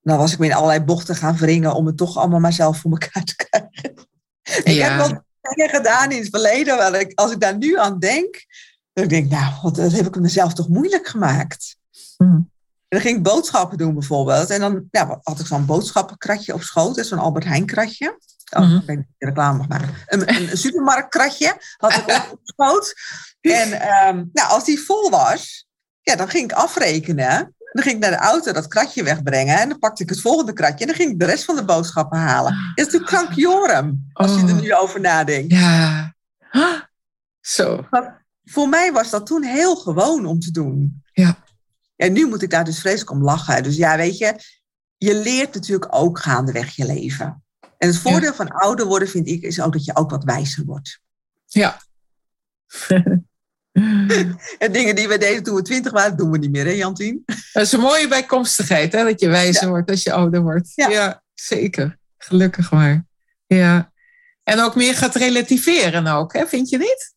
Dan was ik me in allerlei bochten gaan wringen om het toch allemaal maar zelf voor elkaar te Ik heb wel dingen gedaan in het verleden, waar ik, als ik daar nu aan denk, dan denk ik, nou, wat, dat heb ik mezelf toch moeilijk gemaakt. Hmm. En dan ging ik boodschappen doen bijvoorbeeld. En dan ja, had ik zo'n boodschappenkratje op schoot, zo'n Albert Heijn kratje. Oh, mm. ik weet niet reclame mag maken. Een, een supermarktkratje had ik op schoot. En um, nou, als die vol was, ja, dan ging ik afrekenen. Dan ging ik naar de auto dat kratje wegbrengen. En dan pakte ik het volgende kratje. En dan ging ik de rest van de boodschappen halen. Het is natuurlijk krankjorum, als je er oh. nu over nadenkt. Ja. Zo. Maar voor mij was dat toen heel gewoon om te doen. Ja. En nu moet ik daar dus vreselijk om lachen. Dus ja, weet je, je leert natuurlijk ook gaandeweg je leven. En het voordeel van ouder worden, vind ik, is ook dat je ook wat wijzer wordt. Ja. en dingen die we deden toen we twintig waren, doen we niet meer, hè Jantien? Dat is een mooie bijkomstigheid, hè? dat je wijzer wordt als je ouder wordt. Ja. ja. zeker. Gelukkig maar. Ja. En ook meer gaat relativeren ook, hè? vind je niet?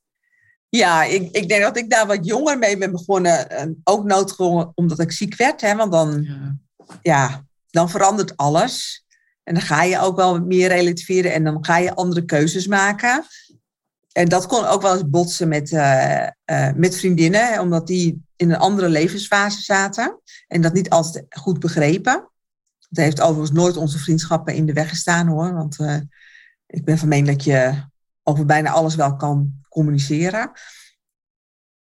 Ja, ik, ik denk dat ik daar wat jonger mee ben begonnen. Ook noodgedwongen omdat ik ziek werd. Hè? Want dan, ja. ja. dan verandert alles. En dan ga je ook wel meer relativeren en dan ga je andere keuzes maken. En dat kon ook wel eens botsen met, uh, uh, met vriendinnen, omdat die in een andere levensfase zaten en dat niet altijd goed begrepen. Dat heeft overigens nooit onze vriendschappen in de weg gestaan hoor, want uh, ik ben van mening dat je over bijna alles wel kan communiceren.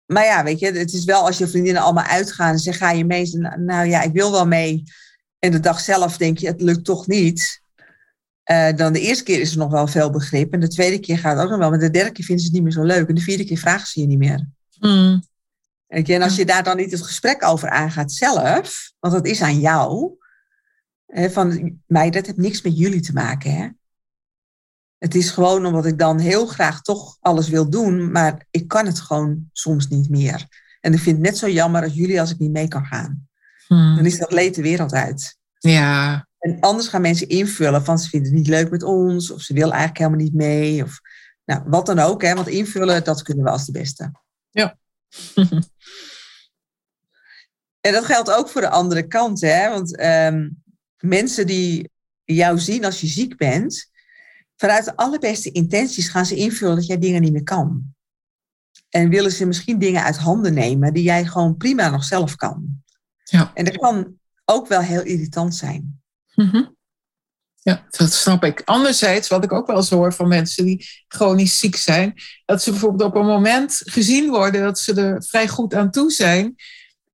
Maar ja, weet je, het is wel als je vriendinnen allemaal uitgaan en zeggen, ga je mee? Nou ja, ik wil wel mee. En de dag zelf denk je, het lukt toch niet. Uh, dan de eerste keer is er nog wel veel begrip. En de tweede keer gaat het ook nog wel. Maar de derde keer vinden ze het niet meer zo leuk. En de vierde keer vragen ze je niet meer. Mm. En als je daar dan niet het gesprek over aangaat zelf, want dat is aan jou. Hè, van mij, dat heeft niks met jullie te maken. Hè? Het is gewoon omdat ik dan heel graag toch alles wil doen, maar ik kan het gewoon soms niet meer. En ik vind het net zo jammer als jullie als ik niet mee kan gaan. Hmm. Dan is dat leed de wereld uit. Ja. En anders gaan mensen invullen van ze vinden het niet leuk met ons, of ze willen eigenlijk helemaal niet mee, of nou, wat dan ook. Hè, want invullen, dat kunnen we als de beste. Ja. en dat geldt ook voor de andere kant. Hè? Want um, mensen die jou zien als je ziek bent, vanuit de allerbeste intenties gaan ze invullen dat jij dingen niet meer kan. En willen ze misschien dingen uit handen nemen die jij gewoon prima nog zelf kan. Ja. En dat kan ook wel heel irritant zijn. Mm Ja, dat snap ik. Anderzijds, wat ik ook wel eens hoor van mensen die chronisch ziek zijn, dat ze bijvoorbeeld op een moment gezien worden dat ze er vrij goed aan toe zijn.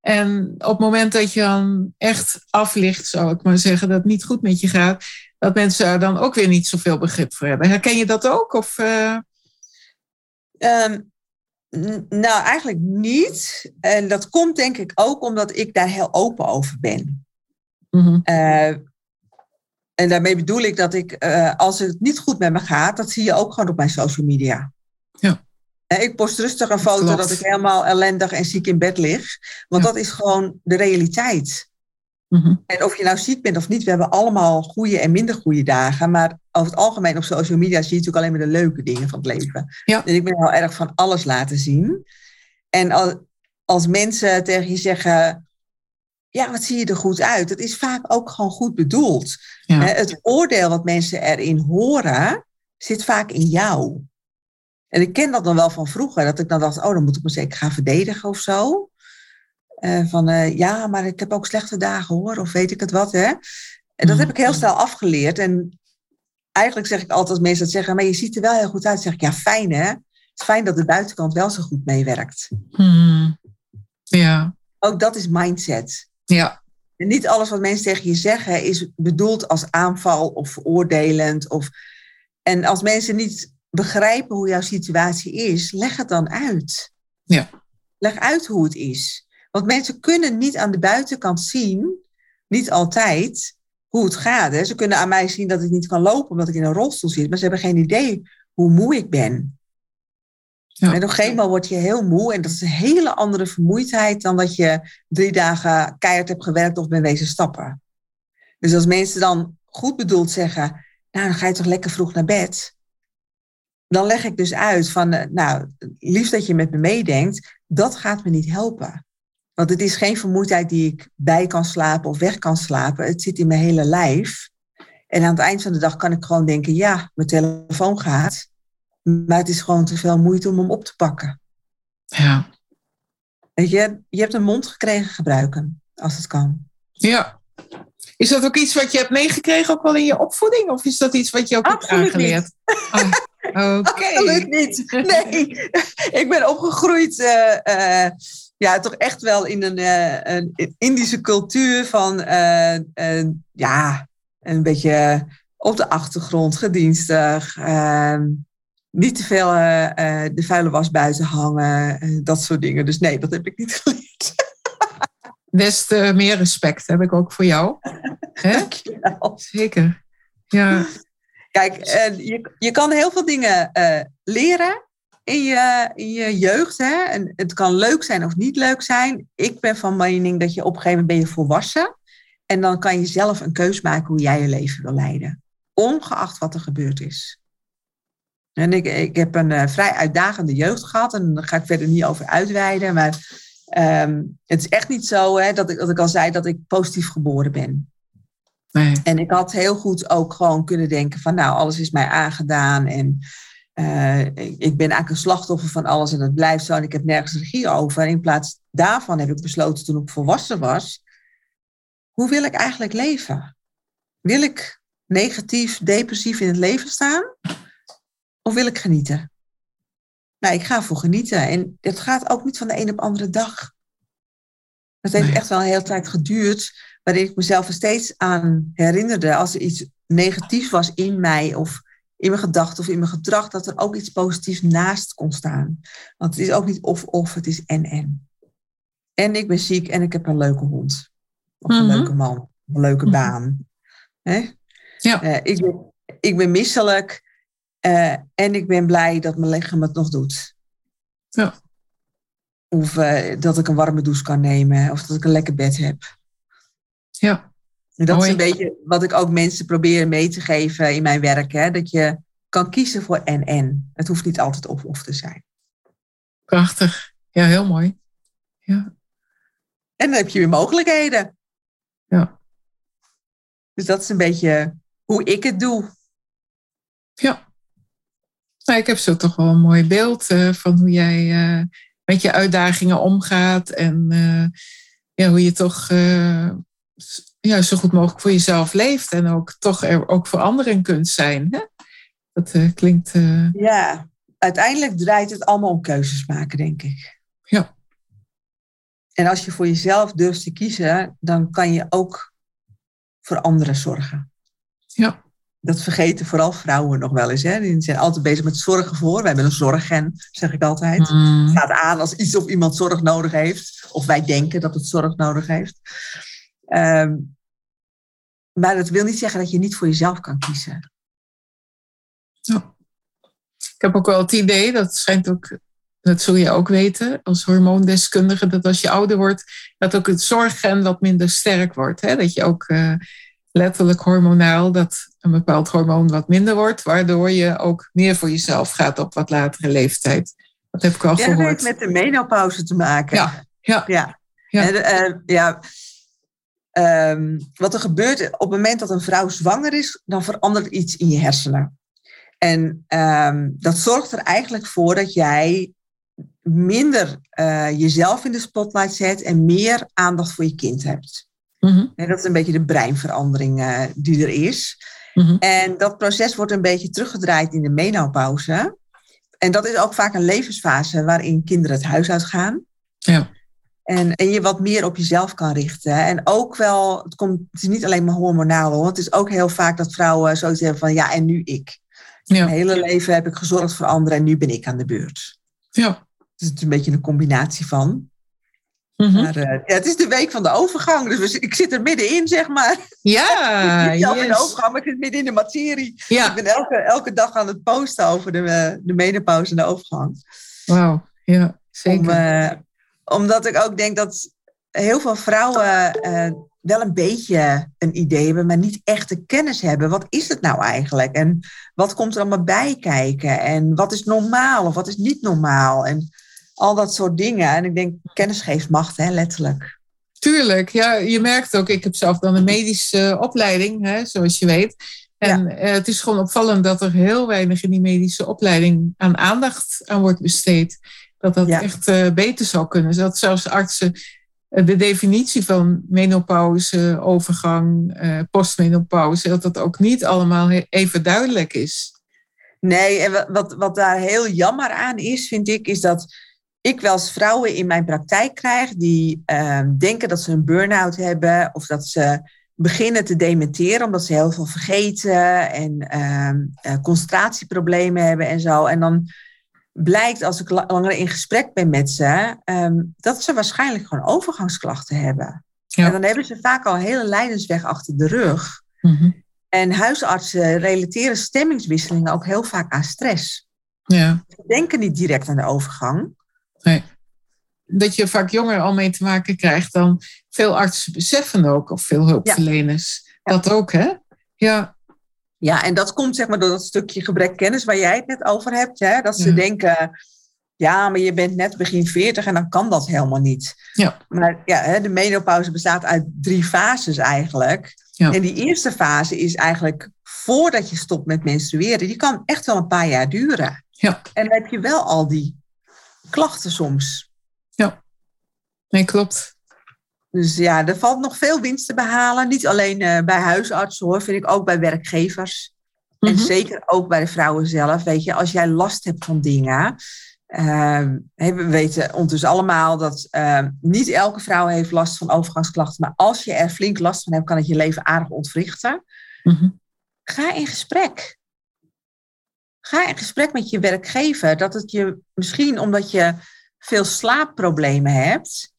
En op het moment dat je dan echt aflicht, zou ik maar zeggen, dat het niet goed met je gaat, dat mensen er dan ook weer niet zoveel begrip voor hebben. Herken je dat ook? Of, uh... um, nou, eigenlijk niet. En dat komt denk ik ook omdat ik daar heel open over ben. Mm uh, en daarmee bedoel ik dat ik, uh, als het niet goed met me gaat, dat zie je ook gewoon op mijn social media. Ja. Ik post rustig een foto Klopt. dat ik helemaal ellendig en ziek in bed lig. Want ja. dat is gewoon de realiteit. Mm-hmm. En of je nou ziek bent of niet, we hebben allemaal goede en minder goede dagen. Maar over het algemeen op social media zie je natuurlijk alleen maar de leuke dingen van het leven. Ja. En ik ben heel erg van alles laten zien. En als, als mensen tegen je zeggen, ja, wat zie je er goed uit? Dat is vaak ook gewoon goed bedoeld. Ja. Het oordeel wat mensen erin horen, zit vaak in jou. En ik ken dat dan wel van vroeger, dat ik dan dacht, oh, dan moet ik me zeker gaan verdedigen of zo. Uh, van uh, ja, maar ik heb ook slechte dagen hoor, of weet ik het wat. Hè? En dat heb ik heel snel afgeleerd. En eigenlijk zeg ik altijd als mensen dat zeggen, maar je ziet er wel heel goed uit. zeg ik, ja, fijn hè. Het is fijn dat de buitenkant wel zo goed meewerkt. Hmm. Ja. Ook dat is mindset. Ja. En niet alles wat mensen tegen je zeggen is bedoeld als aanval of veroordelend. Of... En als mensen niet begrijpen hoe jouw situatie is, leg het dan uit. Ja. Leg uit hoe het is. Want mensen kunnen niet aan de buitenkant zien, niet altijd, hoe het gaat. Hè. Ze kunnen aan mij zien dat ik niet kan lopen omdat ik in een rolstoel zit, maar ze hebben geen idee hoe moe ik ben. En op een gegeven moment word je heel moe en dat is een hele andere vermoeidheid dan dat je drie dagen keihard hebt gewerkt of bent wezen stappen. Dus als mensen dan goed bedoeld zeggen, nou dan ga je toch lekker vroeg naar bed. Dan leg ik dus uit van, nou, liefst dat je met me meedenkt, dat gaat me niet helpen. Want het is geen vermoeidheid die ik bij kan slapen of weg kan slapen. Het zit in mijn hele lijf. En aan het eind van de dag kan ik gewoon denken, ja, mijn telefoon gaat. Maar het is gewoon te veel moeite om hem op te pakken. Ja. Weet je, je hebt een mond gekregen gebruiken, als het kan. Ja. Is dat ook iets wat je hebt meegekregen, ook wel in je opvoeding? Of is dat iets wat je ook Absoluut hebt aangeleerd? Niet. Oh, okay. Absoluut niet. Nee, ik ben opgegroeid... Uh, uh, ja, toch echt wel in een, uh, een Indische cultuur van ja, een beetje op de achtergrond, gedienstig. Ehm, niet te veel de vuile was buiten hangen, dat soort dingen. Dus nee, dat heb ik niet geleerd. Des te meer respect heb ik ook voor jou. Dankjewel. Zeker. Ja. Kijk, je, je kan heel veel dingen leren in je, in je jeugd. Hè? En het kan leuk zijn of niet leuk zijn. Ik ben van mening dat je op een gegeven moment ben je volwassen. En dan kan je zelf een keus maken hoe jij je leven wil leiden. Ongeacht wat er gebeurd is. En ik, ik heb een uh, vrij uitdagende jeugd gehad. En daar ga ik verder niet over uitweiden. Maar um, het is echt niet zo hè, dat, ik, dat ik al zei dat ik positief geboren ben. Nee. En ik had heel goed ook gewoon kunnen denken van nou, alles is mij aangedaan. En uh, ik, ik, ben eigenlijk een slachtoffer van alles en het blijft zo. En ik heb nergens regie over. En in plaats daarvan heb ik besloten toen ik volwassen was. Hoe wil ik eigenlijk leven? Wil ik negatief, depressief in het leven staan? Of wil ik genieten? Nou, ik ga voor genieten. En het gaat ook niet van de een op de andere dag. Het heeft echt wel een hele tijd geduurd, waarin ik mezelf er steeds aan herinnerde als er iets negatiefs was in mij of in mijn gedachten of in mijn gedrag, dat er ook iets positiefs naast kon staan. Want het is ook niet of-of, het is en-en. En ik ben ziek en ik heb een leuke hond. Of een mhm. leuke man. een leuke mhm. baan. Ja. Uh, ik, ben, ik ben misselijk uh, en ik ben blij dat mijn lichaam het nog doet. Ja. Of uh, dat ik een warme douche kan nemen. Of dat ik een lekker bed heb. Ja. En dat is een beetje wat ik ook mensen probeer mee te geven in mijn werk. Hè? Dat je kan kiezen voor en-en. Het hoeft niet altijd of-of te zijn. Prachtig. Ja, heel mooi. Ja. En dan heb je weer mogelijkheden. Ja. Dus dat is een beetje hoe ik het doe. Ja. Nou, ik heb zo toch wel een mooi beeld uh, van hoe jij uh, met je uitdagingen omgaat. En uh, ja, hoe je toch ja, zo goed mogelijk voor jezelf leeft. En ook toch er ook voor anderen kunt zijn. Hè? Dat klinkt. Ja, uiteindelijk draait het allemaal om keuzes maken, denk ik. Ja. En als je voor jezelf durft te kiezen, dan kan je ook voor anderen zorgen. Ja. Dat vergeten vooral vrouwen nog wel eens. Hè? Die zijn altijd bezig met zorgen voor. Wij hebben een zorggen, zeg ik altijd. Mm. Het gaat aan als iets of iemand zorg nodig heeft. Of wij denken dat het zorg nodig heeft. Um, maar dat wil niet zeggen dat je niet voor jezelf kan kiezen. Ja. Ik heb ook wel het idee, dat schijnt ook dat zul je ook weten als hormoondeskundige, dat als je ouder wordt, dat ook het zorggen wat minder sterk wordt. Hè? Dat je ook uh, letterlijk hormonaal, dat een bepaald hormoon wat minder wordt, waardoor je ook meer voor jezelf gaat op wat latere leeftijd. Dat heb ik al ja, gehoord. Dat heeft met de menopauze te maken. Ja, ja. ja. ja. En, uh, ja. Um, wat er gebeurt op het moment dat een vrouw zwanger is, dan verandert iets in je hersenen. En um, dat zorgt er eigenlijk voor dat jij minder uh, jezelf in de spotlight zet en meer aandacht voor je kind hebt. Mm dat is een beetje de breinverandering uh, die er is. Mm -hmm. En dat proces wordt een beetje teruggedraaid in de menopauze. En dat is ook vaak een levensfase waarin kinderen het huis uitgaan. Ja. En, en je wat meer op jezelf kan richten. En ook wel, het, komt, het is niet alleen maar hormonaal hoor. Het is ook heel vaak dat vrouwen zoiets hebben van ja, en nu ik. Ja. Mijn hele leven heb ik gezorgd voor anderen en nu ben ik aan de beurt. Ja. Dus het is een beetje een combinatie van. Mm -hmm. Maar uh, ja, het is de week van de overgang, dus ik zit er middenin, zeg maar. Ja, ik yes. in de overgang, maar ik zit midden in de materie. Ja. Ik ben elke, elke dag aan het posten over de, de menopauze en de overgang. Wauw, ja, zeker. Om, uh, omdat ik ook denk dat heel veel vrouwen uh, wel een beetje een idee hebben, maar niet echt de kennis hebben. Wat is het nou eigenlijk? En wat komt er allemaal bij kijken? En wat is normaal of wat is niet normaal? En al dat soort dingen. En ik denk, kennis geeft macht, hè, letterlijk. Tuurlijk, ja, je merkt ook, ik heb zelf dan een medische opleiding, hè, zoals je weet. En ja. Eh, het is gewoon opvallend dat er heel weinig in die medische opleiding aan aandacht aan wordt besteed. Dat dat ja. echt uh, beter zou kunnen. Dat zelfs artsen de definitie van menopauze, overgang, postmenopauze, dat dat ook niet allemaal even duidelijk is. Nee, en wat, wat daar heel jammer aan is, vind ik, is dat ik wel eens vrouwen in mijn praktijk krijg die uh, denken dat ze een burn-out hebben of dat ze beginnen te dementeren omdat ze heel veel vergeten en uh, concentratieproblemen hebben en zo. En dan blijkt als ik langer in gesprek ben met ze, um, dat ze waarschijnlijk gewoon overgangsklachten hebben. Ja. En dan hebben ze vaak al een hele lijdensweg achter de rug. Mm -hmm. En huisartsen relateren stemmingswisselingen ook heel vaak aan stress. Ja. We denken niet direct aan de overgang. Nee. Dat je vaak jonger al mee te maken krijgt dan veel artsen beseffen ook, of veel hulpverleners. Dat ook, hè? Ja. Ja, en dat komt zeg maar door dat stukje gebrek kennis waar jij het net over hebt. Hè? Dat ze Ja. denken, ja, maar je bent net begin 40 en dan kan dat helemaal niet. Ja. Maar ja, de menopauze bestaat uit drie fases eigenlijk. Ja. En die eerste fase is eigenlijk voordat je stopt met menstrueren. Die kan echt wel een paar jaar duren. Ja. En dan heb je wel al die klachten soms. Nee, klopt. Dus ja, er valt nog veel winst te behalen. Niet alleen eh, bij huisartsen hoor, vind ik ook bij werkgevers. En Mhm. zeker ook bij de vrouwen zelf. Weet je, als jij last hebt van dingen. ehm, we weten ondertussen allemaal dat ehm, niet elke vrouw heeft last van overgangsklachten. Maar als je er flink last van hebt, kan het je leven aardig ontwrichten. Mhm. Ga in gesprek. Ga in gesprek met je werkgever. Dat het je misschien omdat je veel slaapproblemen hebt,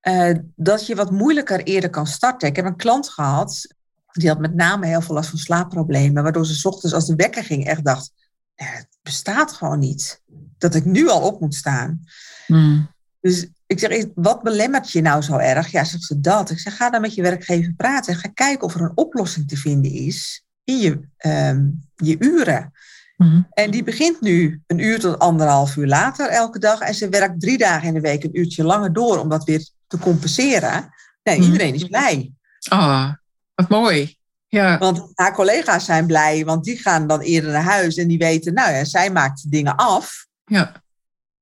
eh, dat je wat moeilijker eerder kan starten. Ik heb een klant gehad, die had met name heel veel last van slaapproblemen, waardoor ze 's ochtends als de wekker ging echt dacht, "Nee, het bestaat gewoon niet. Dat ik nu al op moet staan. Mm. Dus ik zeg, "Is- wat belemmert je nou zo erg? Ja, zegt ze dat. Ik zeg, ga dan met je werkgever praten en ga kijken of er een oplossing te vinden is in je, ehm, je uren. Mhm. En die begint nu een uur tot anderhalf uur later elke dag. En ze werkt drie dagen in de week een uurtje langer door om dat weer te compenseren. Nee, Mhm. iedereen is blij. Ah, wat mooi. Ja, Want haar collega's zijn blij, want die gaan dan eerder naar huis en die weten, nou ja, zij maakt dingen af, ja,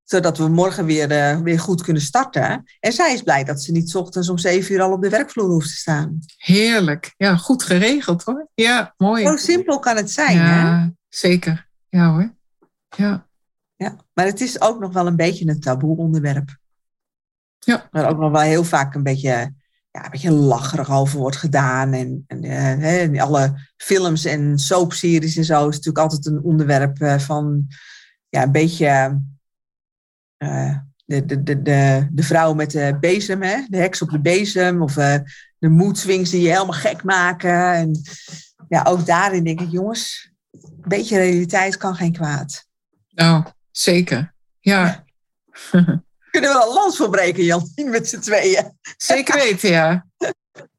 zodat we morgen weer, eh, weer goed kunnen starten. En zij is blij dat ze niet 's ochtends om zeven uur al op de werkvloer hoeft te staan. heerlijk. Ja, goed geregeld hoor. Ja, mooi. Zo simpel kan het zijn, hè? Zeker. Ja hoor. Ja, Ja. Maar het is ook nog wel een beetje een taboe onderwerp. Ja. Waar ook nog wel heel vaak een beetje, ja, een beetje lacherig over wordt gedaan. En, en, eh, in alle films en soapseries en zo is natuurlijk altijd een onderwerp eh, van ja, een beetje eh, de, de, de, de, de vrouw met de bezem, hè? de heks op de bezem. Of eh, de mood swings die je helemaal gek maken. En ja, ook daarin denk ik, jongens, een beetje realiteit kan geen kwaad. nou, zeker. Ja, Kunnen we een lans voor breken, Jan, met z'n tweeën? zeker weten, ja.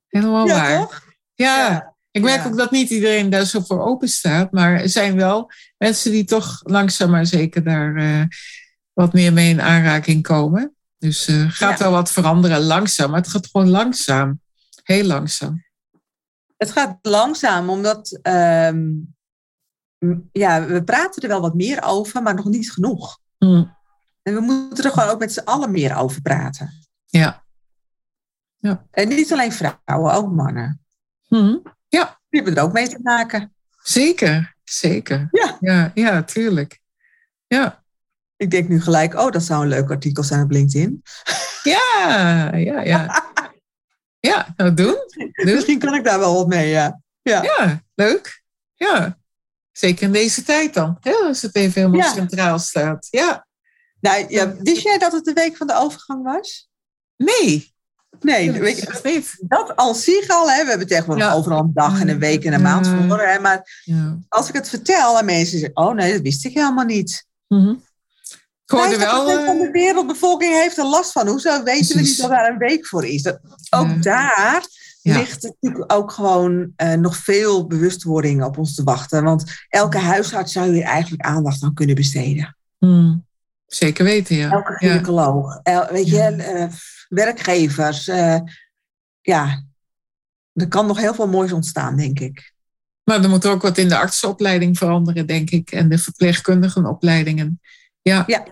Helemaal Ja, waar. toch? Ja, ik merk Ja. ook dat niet iedereen daar zo voor open staat. Maar er zijn wel mensen die toch langzaam maar zeker daar eh, wat meer mee in aanraking komen. Dus eh gaat wel wat veranderen langzaam. Maar het gaat gewoon langzaam. Heel langzaam. Het gaat langzaam, omdat ehm, ja, we praten er wel wat meer over, maar nog niet genoeg. Hm, En we moeten er gewoon ook met z'n allen meer over praten. Ja. En niet alleen vrouwen, ook mannen. Hm, Die hebben er ook mee te maken. Zeker, zeker. Ja. ja, ja, tuurlijk. Ja. Ik denk nu gelijk, oh, dat zou een leuk artikel zijn op LinkedIn. Ja, ja, ja. Ja, nou doen. doen. Misschien kan ik daar wel wat mee, ja. Ja, leuk. Ja. Zeker in deze tijd dan. hè, als het even helemaal Ja. centraal staat. Ja. Nou, ja, wist jij dat het de week van de overgang was? Nee. Nee, dat weet je, dat al zich al, hè, we hebben tegenwoordig Ja. overal een dag en een week en een maand voor. Hè, maar als ik het vertel aan mensen, zeggen oh nee, dat wist ik helemaal niet. Ik hoorde 50% wel. van de eh, wereldbevolking heeft er last van. Hoezo weten we niet dat daar een week voor is? Dat, ook daar Ja. ligt natuurlijk ook gewoon eh, nog veel bewustwording op ons te wachten. Want elke huisarts zou hier eigenlijk aandacht aan kunnen besteden. hm, Zeker weten, ja. Elke gynaecoloog, el- weet je, eh, werkgevers. eh, ja, er kan nog heel veel moois ontstaan, denk ik. Maar er moet ook wat in de artsenopleiding veranderen, denk ik. En de verpleegkundigenopleidingen. Ja. Ja.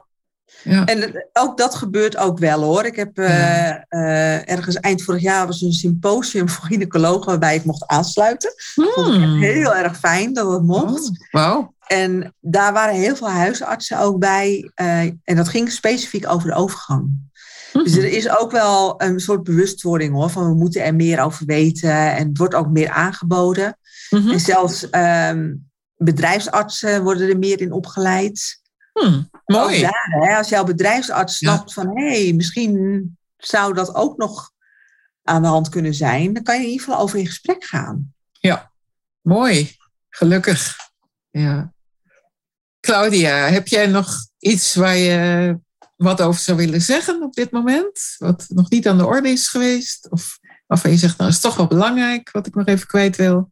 Ja. En ook dat gebeurt ook wel hoor. Ik heb eh, eh, ergens eind vorig jaar was een symposium voor gynaecologen waarbij ik mocht aansluiten. Vond ik Hmm. heel erg fijn dat het mocht. Oh, Wauw. En daar waren heel veel huisartsen ook bij. eh, en dat ging specifiek over de overgang. Dus er is ook wel een soort bewustwording hoor. Van we moeten er meer over weten. En het wordt ook meer aangeboden. Mhm. En zelfs ehm, bedrijfsartsen worden er meer in opgeleid. Hmm, Mooi. daar, hè, als jouw bedrijfsarts Ja. snapt van hé, hey, misschien zou dat ook nog aan de hand kunnen zijn, dan kan je in ieder geval over in gesprek gaan. Mooi. Gelukkig. Ja. Claudia, heb jij nog iets waar je wat over zou willen zeggen op dit moment? Wat nog niet aan de orde is geweest? Of waarvan je zegt, nou is toch wel belangrijk wat ik nog even kwijt wil?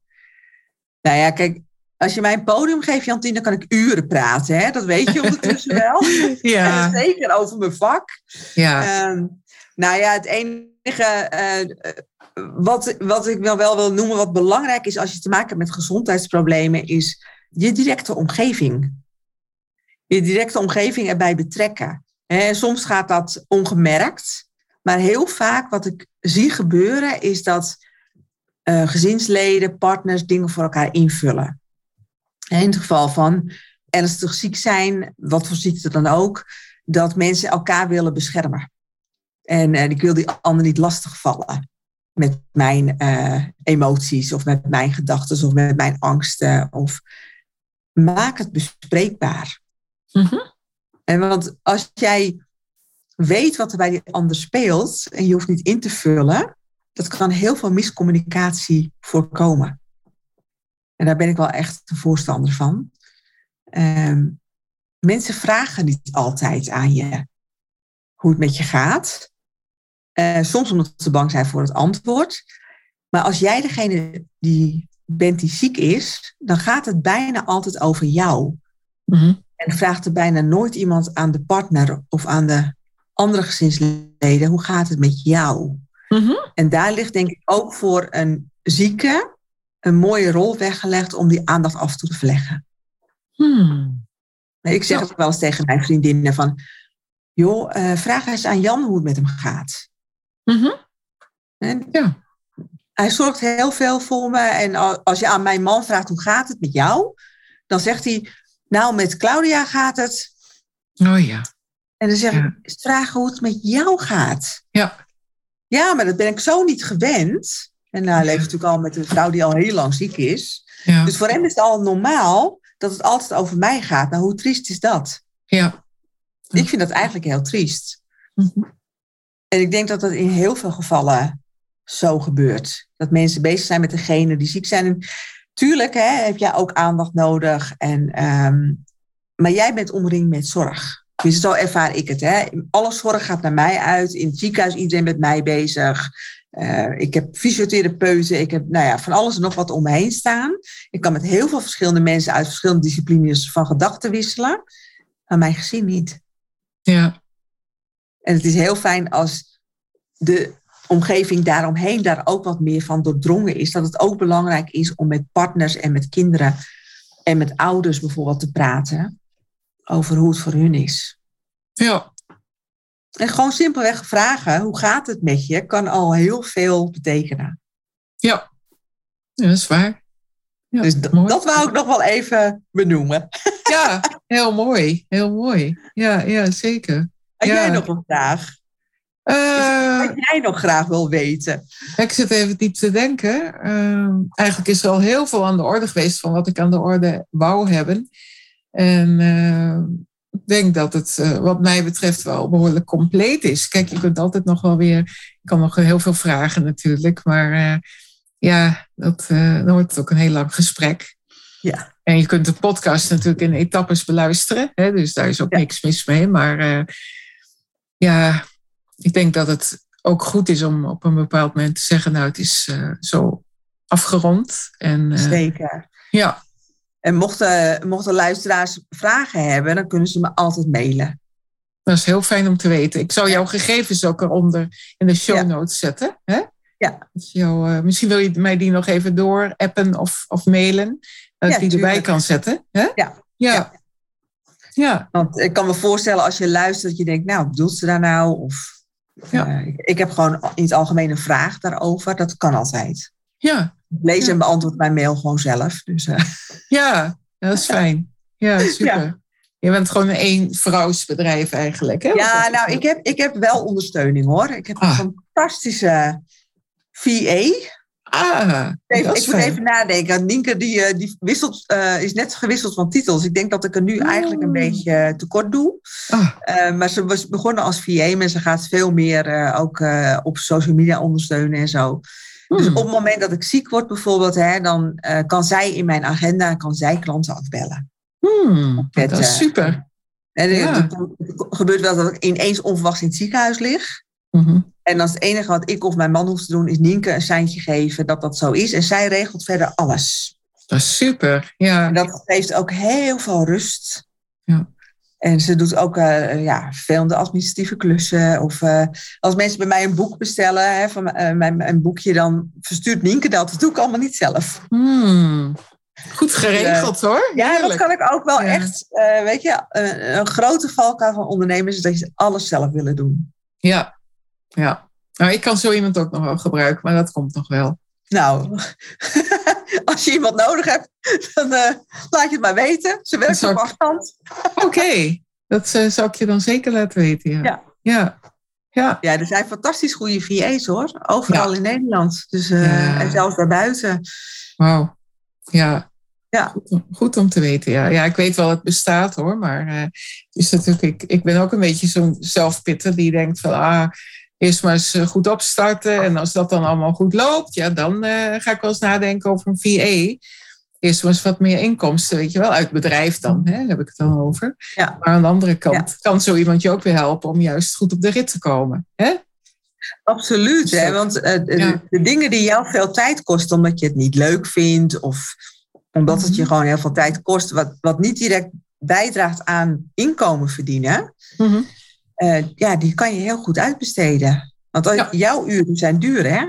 Nou ja, kijk, als je mij een podium geeft, Jantien, dan kan ik uren praten. Hè? Dat weet je ondertussen wel. ja. En zeker over mijn vak. Ja. Um, nou ja, het enige uh, wat, wat ik wel, wel wil noemen, wat belangrijk is als je te maken hebt met gezondheidsproblemen, is je directe omgeving. Je directe omgeving erbij betrekken. En soms gaat dat ongemerkt, maar heel vaak wat ik zie gebeuren is dat uh, gezinsleden, partners dingen voor elkaar invullen. In het geval van ernstig ziek zijn, wat voor ziekte dan ook, dat mensen elkaar willen beschermen. En uh, ik wil die ander niet lastigvallen met mijn uh, emoties of met mijn gedachten of met mijn angsten. Of maak het bespreekbaar. Mm -hmm. En want als jij weet wat er bij die ander speelt en je hoeft niet in te vullen, dat kan heel veel miscommunicatie voorkomen. En daar ben ik wel echt een voorstander van. Um, mensen vragen niet altijd aan je hoe het met je gaat. Uh, soms omdat ze bang zijn voor het antwoord. Maar als jij degene die bent die ziek is, dan gaat het bijna altijd over jou. Mm -hmm. En vraagt er bijna nooit iemand aan de partner of aan de andere gezinsleden, hoe gaat het met jou? Mm -hmm. En daar ligt denk ik ook voor een zieke een mooie rol weggelegd om die aandacht af te verleggen. Hmm. Ik zeg het wel eens tegen mijn vriendinnen van, joh, uh, vraag eens aan Jan hoe het met hem gaat. Mm -hmm. en ja. Hij zorgt heel veel voor me. En als je aan mijn man vraagt hoe gaat het met jou, dan zegt hij, nou met Claudia gaat het. Oh ja. En dan zeg Ja. ik, vragen hoe het met jou gaat. Ja. Ja, maar dat ben ik zo niet gewend. En hij leeft natuurlijk al met een vrouw die al heel lang ziek is. Ja. Dus voor hem is het al normaal dat het altijd over mij gaat. Nou, hoe triest is dat? ja. Ik vind dat eigenlijk heel triest. Mhm. En ik denk dat dat in heel veel gevallen zo gebeurt. Dat mensen bezig zijn met degene die ziek zijn. En tuurlijk hè, heb jij ook aandacht nodig. En, um, maar jij bent omringd met zorg. Dus zo ervaar ik het. Hè. Alle zorg gaat naar mij uit. In het ziekenhuis iedereen met mij bezig. Uh, ik heb fysiotherapeuten. Ik heb nou ja, van alles en nog wat om me heen staan. Ik kan met heel veel verschillende mensen uit verschillende disciplines van gedachten wisselen. Maar mijn gezin niet. Ja. En het is heel fijn als de omgeving daaromheen daar ook wat meer van doordrongen is. Dat het ook belangrijk is om met partners en met kinderen en met ouders bijvoorbeeld te praten over hoe het voor hun is. Ja. En gewoon simpelweg vragen, hoe gaat het met je, kan al heel veel betekenen. Ja. Dat is waar. Ja, dus mooi. dat wou ik nog wel even benoemen. Ja, heel mooi. Heel mooi. Ja, ja zeker. Heb Ja. jij nog een vraag? Eh, Wat jij nog graag wil weten? ik zit even diep te denken. Uh, eigenlijk is er al heel veel aan de orde geweest van wat ik aan de orde wou hebben. En ik denk dat het uh, wat mij betreft wel behoorlijk compleet is. Kijk, je kunt altijd nog wel weer... Ik kan nog heel veel vragen natuurlijk. Maar uh, ja, dat, dan wordt het ook een heel lang gesprek. Ja. En je kunt de podcast natuurlijk in etappes beluisteren. Hè, dus daar is ook Ja. niks mis mee. Maar ja, ik denk dat het ook goed is om op een bepaald moment te zeggen... nou, het is zo afgerond. En, Zeker. Ja, En mochten, mochten luisteraars vragen hebben, dan kunnen ze me altijd mailen. dat is heel fijn om te weten. Ik zal jouw gegevens ook eronder in de show Ja. notes zetten. Hè? Ja. Dus jou, uh, misschien wil je mij die nog even door appen of, of mailen. Dat Ja, ik die erbij kan zetten. Hè? Ja. Ja. Ja. Want ik kan me voorstellen als je luistert dat je denkt, nou, wat doet ze daar nou? Of Ja. uh, ik, ik heb gewoon in het algemeen een vraag daarover. Dat kan altijd. ja. Lees en beantwoord mijn mail gewoon zelf. Dus, uh, Ja, dat is fijn. Ja, super. Je bent gewoon een één vrouwsbedrijf eigenlijk. Hè? ja, nou, ik heb, ik heb wel ondersteuning hoor. Ik heb Ah. een fantastische VA. Ah, Even, ik moet even nadenken. Nienke die, uh, die wisselt, uh, is net gewisseld van titels. Ik denk dat ik er nu eigenlijk een Oh. beetje tekort doe. Ah, Uh, maar ze was begonnen als VA, maar ze gaat veel meer uh, ook op social media ondersteunen en zo. Dus hmm. op het moment dat ik ziek word bijvoorbeeld, hè, dan uh, kan zij in mijn agenda kan zij klanten afbellen. Hmm, Met, dat is eh, super. En Ja. er gebeurt wel dat ik ineens onverwachts in het ziekenhuis lig. Mhm. En dan is het enige wat ik of mijn man hoeft te doen, is Nienke een seintje geven dat dat zo is. En zij regelt verder alles. Dat is super. Ja. En dat geeft ook heel veel rust. Ja. En ze doet ook eh ja, veel de administratieve klussen. Of eh, als mensen bij mij een boek bestellen, hè, van mijn, een boekje, dan verstuurt Nienke dat. Dat doe ik allemaal niet zelf. Hmm. Goed geregeld hoor. Ja, dat kan ik ook wel Ja. echt. weet je, een, een grote valkuil van ondernemers is dat je alles zelf willen doen. Ja. ja. Nou, ik kan zo iemand ook nog wel gebruiken, maar dat komt nog wel. Nou, als je iemand nodig hebt, dan eh, laat je het maar weten. Ze werkt zou op afstand. Oké, dat eh, zal ik je dan zeker laten weten. Ja. Ja. Ja. ja. Ja, er zijn fantastisch goede VA's hoor. Overal in Nederland. Dus, eh. En zelfs daarbuiten. Wauw. Ja. Ja. Goed, om- goed om te weten. Ja. ja, ik weet wel, het bestaat hoor. Maar is natuurlijk, ik, ik ben ook een beetje zo'n zelfpitter die denkt van, ah, eerst maar eens eh, goed opstarten. En als dat dan allemaal goed loopt, ja, dan eh, ga ik wel eens nadenken over een VA. Eerst maar eens wat meer inkomsten, weet je wel, uit bedrijf dan, hè, daar heb ik het dan over. Ja. Maar aan de andere kant kan zo iemand je ook weer helpen om juist goed op de rit te komen. Hè? Absoluut. Zo. Hè? Want eh, de, Ja. de dingen die jou veel tijd kosten omdat je het niet leuk vindt. Of omdat het je Mhm. gewoon heel veel tijd kost. Wat, wat niet direct bijdraagt aan inkomen verdienen. Mhm. Eh, ja, die kan je heel goed uitbesteden. Want Ja. jouw uren zijn duur hè.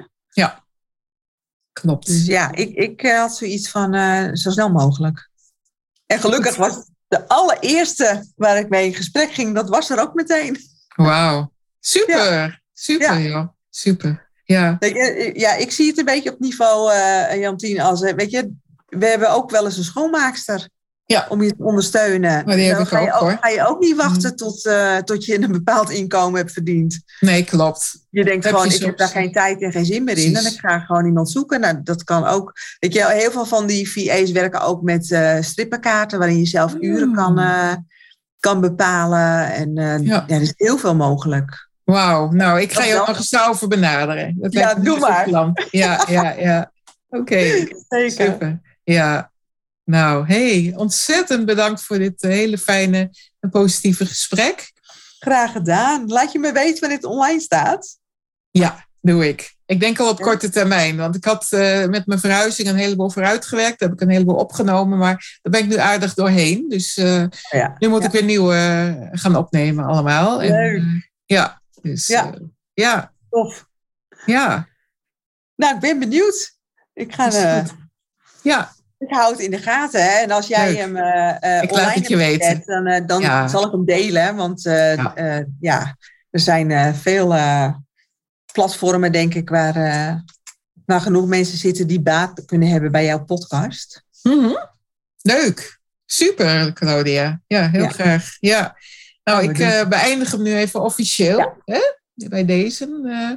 Klopt. Dus ja, ik, ik eh, had zoiets van eh, zo snel mogelijk. En gelukkig was de allereerste waar ik mee in gesprek ging, dat was er ook meteen. Wauw. Super. Super, Ja. joh. Super. Ja. Ja, ik zie het een beetje op niveau, Jantien, als, weet je, we hebben ook wel eens een schoonmaakster. Ja. Om je te ondersteunen. Maar die heb ik ga je ook, hoor. Ga je ook niet wachten Mm. tot, eh, tot je een bepaald inkomen hebt verdiend. Nee, klopt. Je denkt Heb gewoon, je ik heb daar geen tijd en geen zin meer in. En ik ga gewoon iemand zoeken. Nou, dat kan ook. Weet je, heel veel van die VA's werken ook met eh strippenkaarten, waarin je zelf uren Mm. kan, eh, kan bepalen. En Ja. ja. er is heel veel mogelijk. Wauw. Nou, ik ga je ook nog eens daarover benaderen. Dat Ja, doe goed maar. plan. Ja, ja, ja. Oké. Super. Ja. Nou, hey, ontzettend bedankt voor dit eh, hele fijne en positieve gesprek. Graag gedaan. Laat je me weten wanneer het online staat. Ja, doe ik. Ik denk al op Ja. korte termijn. Want ik had eh, met mijn verhuizing een heleboel vooruitgewerkt. Daar heb ik een heleboel opgenomen. Maar daar ben ik nu aardig doorheen. Dus eh, Ja. nu moet Ja. ik weer nieuwe eh, gaan opnemen allemaal. En, Leuk. ja, dus Ja. ja. ja, Tof. ja, Nou, ik ben benieuwd. Ik, ga, ja, ik hou het in de gaten. Hè? En als jij Leuk. hem eh Ik online je hebt weten. dan, eh, dan Ja. zal ik hem delen. Want Ja. ja. er zijn veel platformen, denk ik, waar, waar genoeg mensen zitten die baat kunnen hebben bij jouw podcast. Mhm. leuk. Super, Claudia. Ja, heel Ja. graag. Ja. Nou, ik beëindig hem nu even officieel. Ja. Hè? Bij deze. Eh,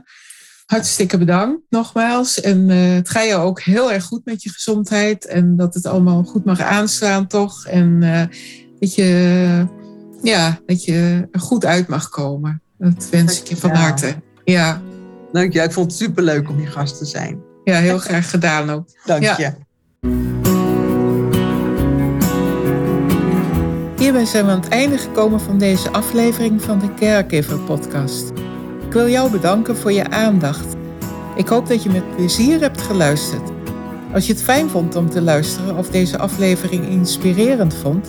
hartstikke bedankt nogmaals. En eh, het gaat je ook heel erg goed met je gezondheid. En dat het allemaal goed mag aanslaan, toch? En eh, dat, je, ja, dat je er goed uit mag komen. Dat wens ik je van harte. Ja, Dank je. Ik vond het superleuk om je gast te zijn. ja heel graag gedaan ook. Dank Ja. je. Hierbij zijn we aan het einde gekomen van deze aflevering van de Caregiver Podcast. Wil jou bedanken voor je aandacht. Ik hoop dat je met plezier hebt geluisterd. Als je het fijn vond om te luisteren of deze aflevering inspirerend vond,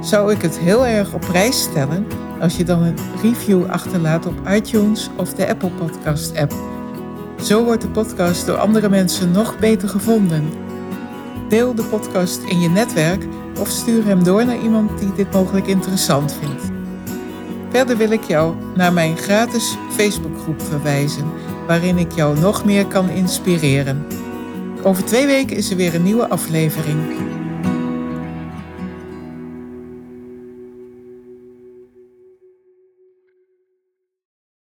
zou ik het heel erg op prijs stellen als je dan een review achterlaat op iTunes of de Apple Podcast app. Zo wordt de podcast door andere mensen nog beter gevonden. Deel de podcast in je netwerk of stuur hem door naar iemand die dit mogelijk interessant vindt. Verder wil ik jou naar mijn gratis Facebookgroep verwijzen, waarin ik jou nog meer kan inspireren. Over twee weken is er weer een nieuwe aflevering.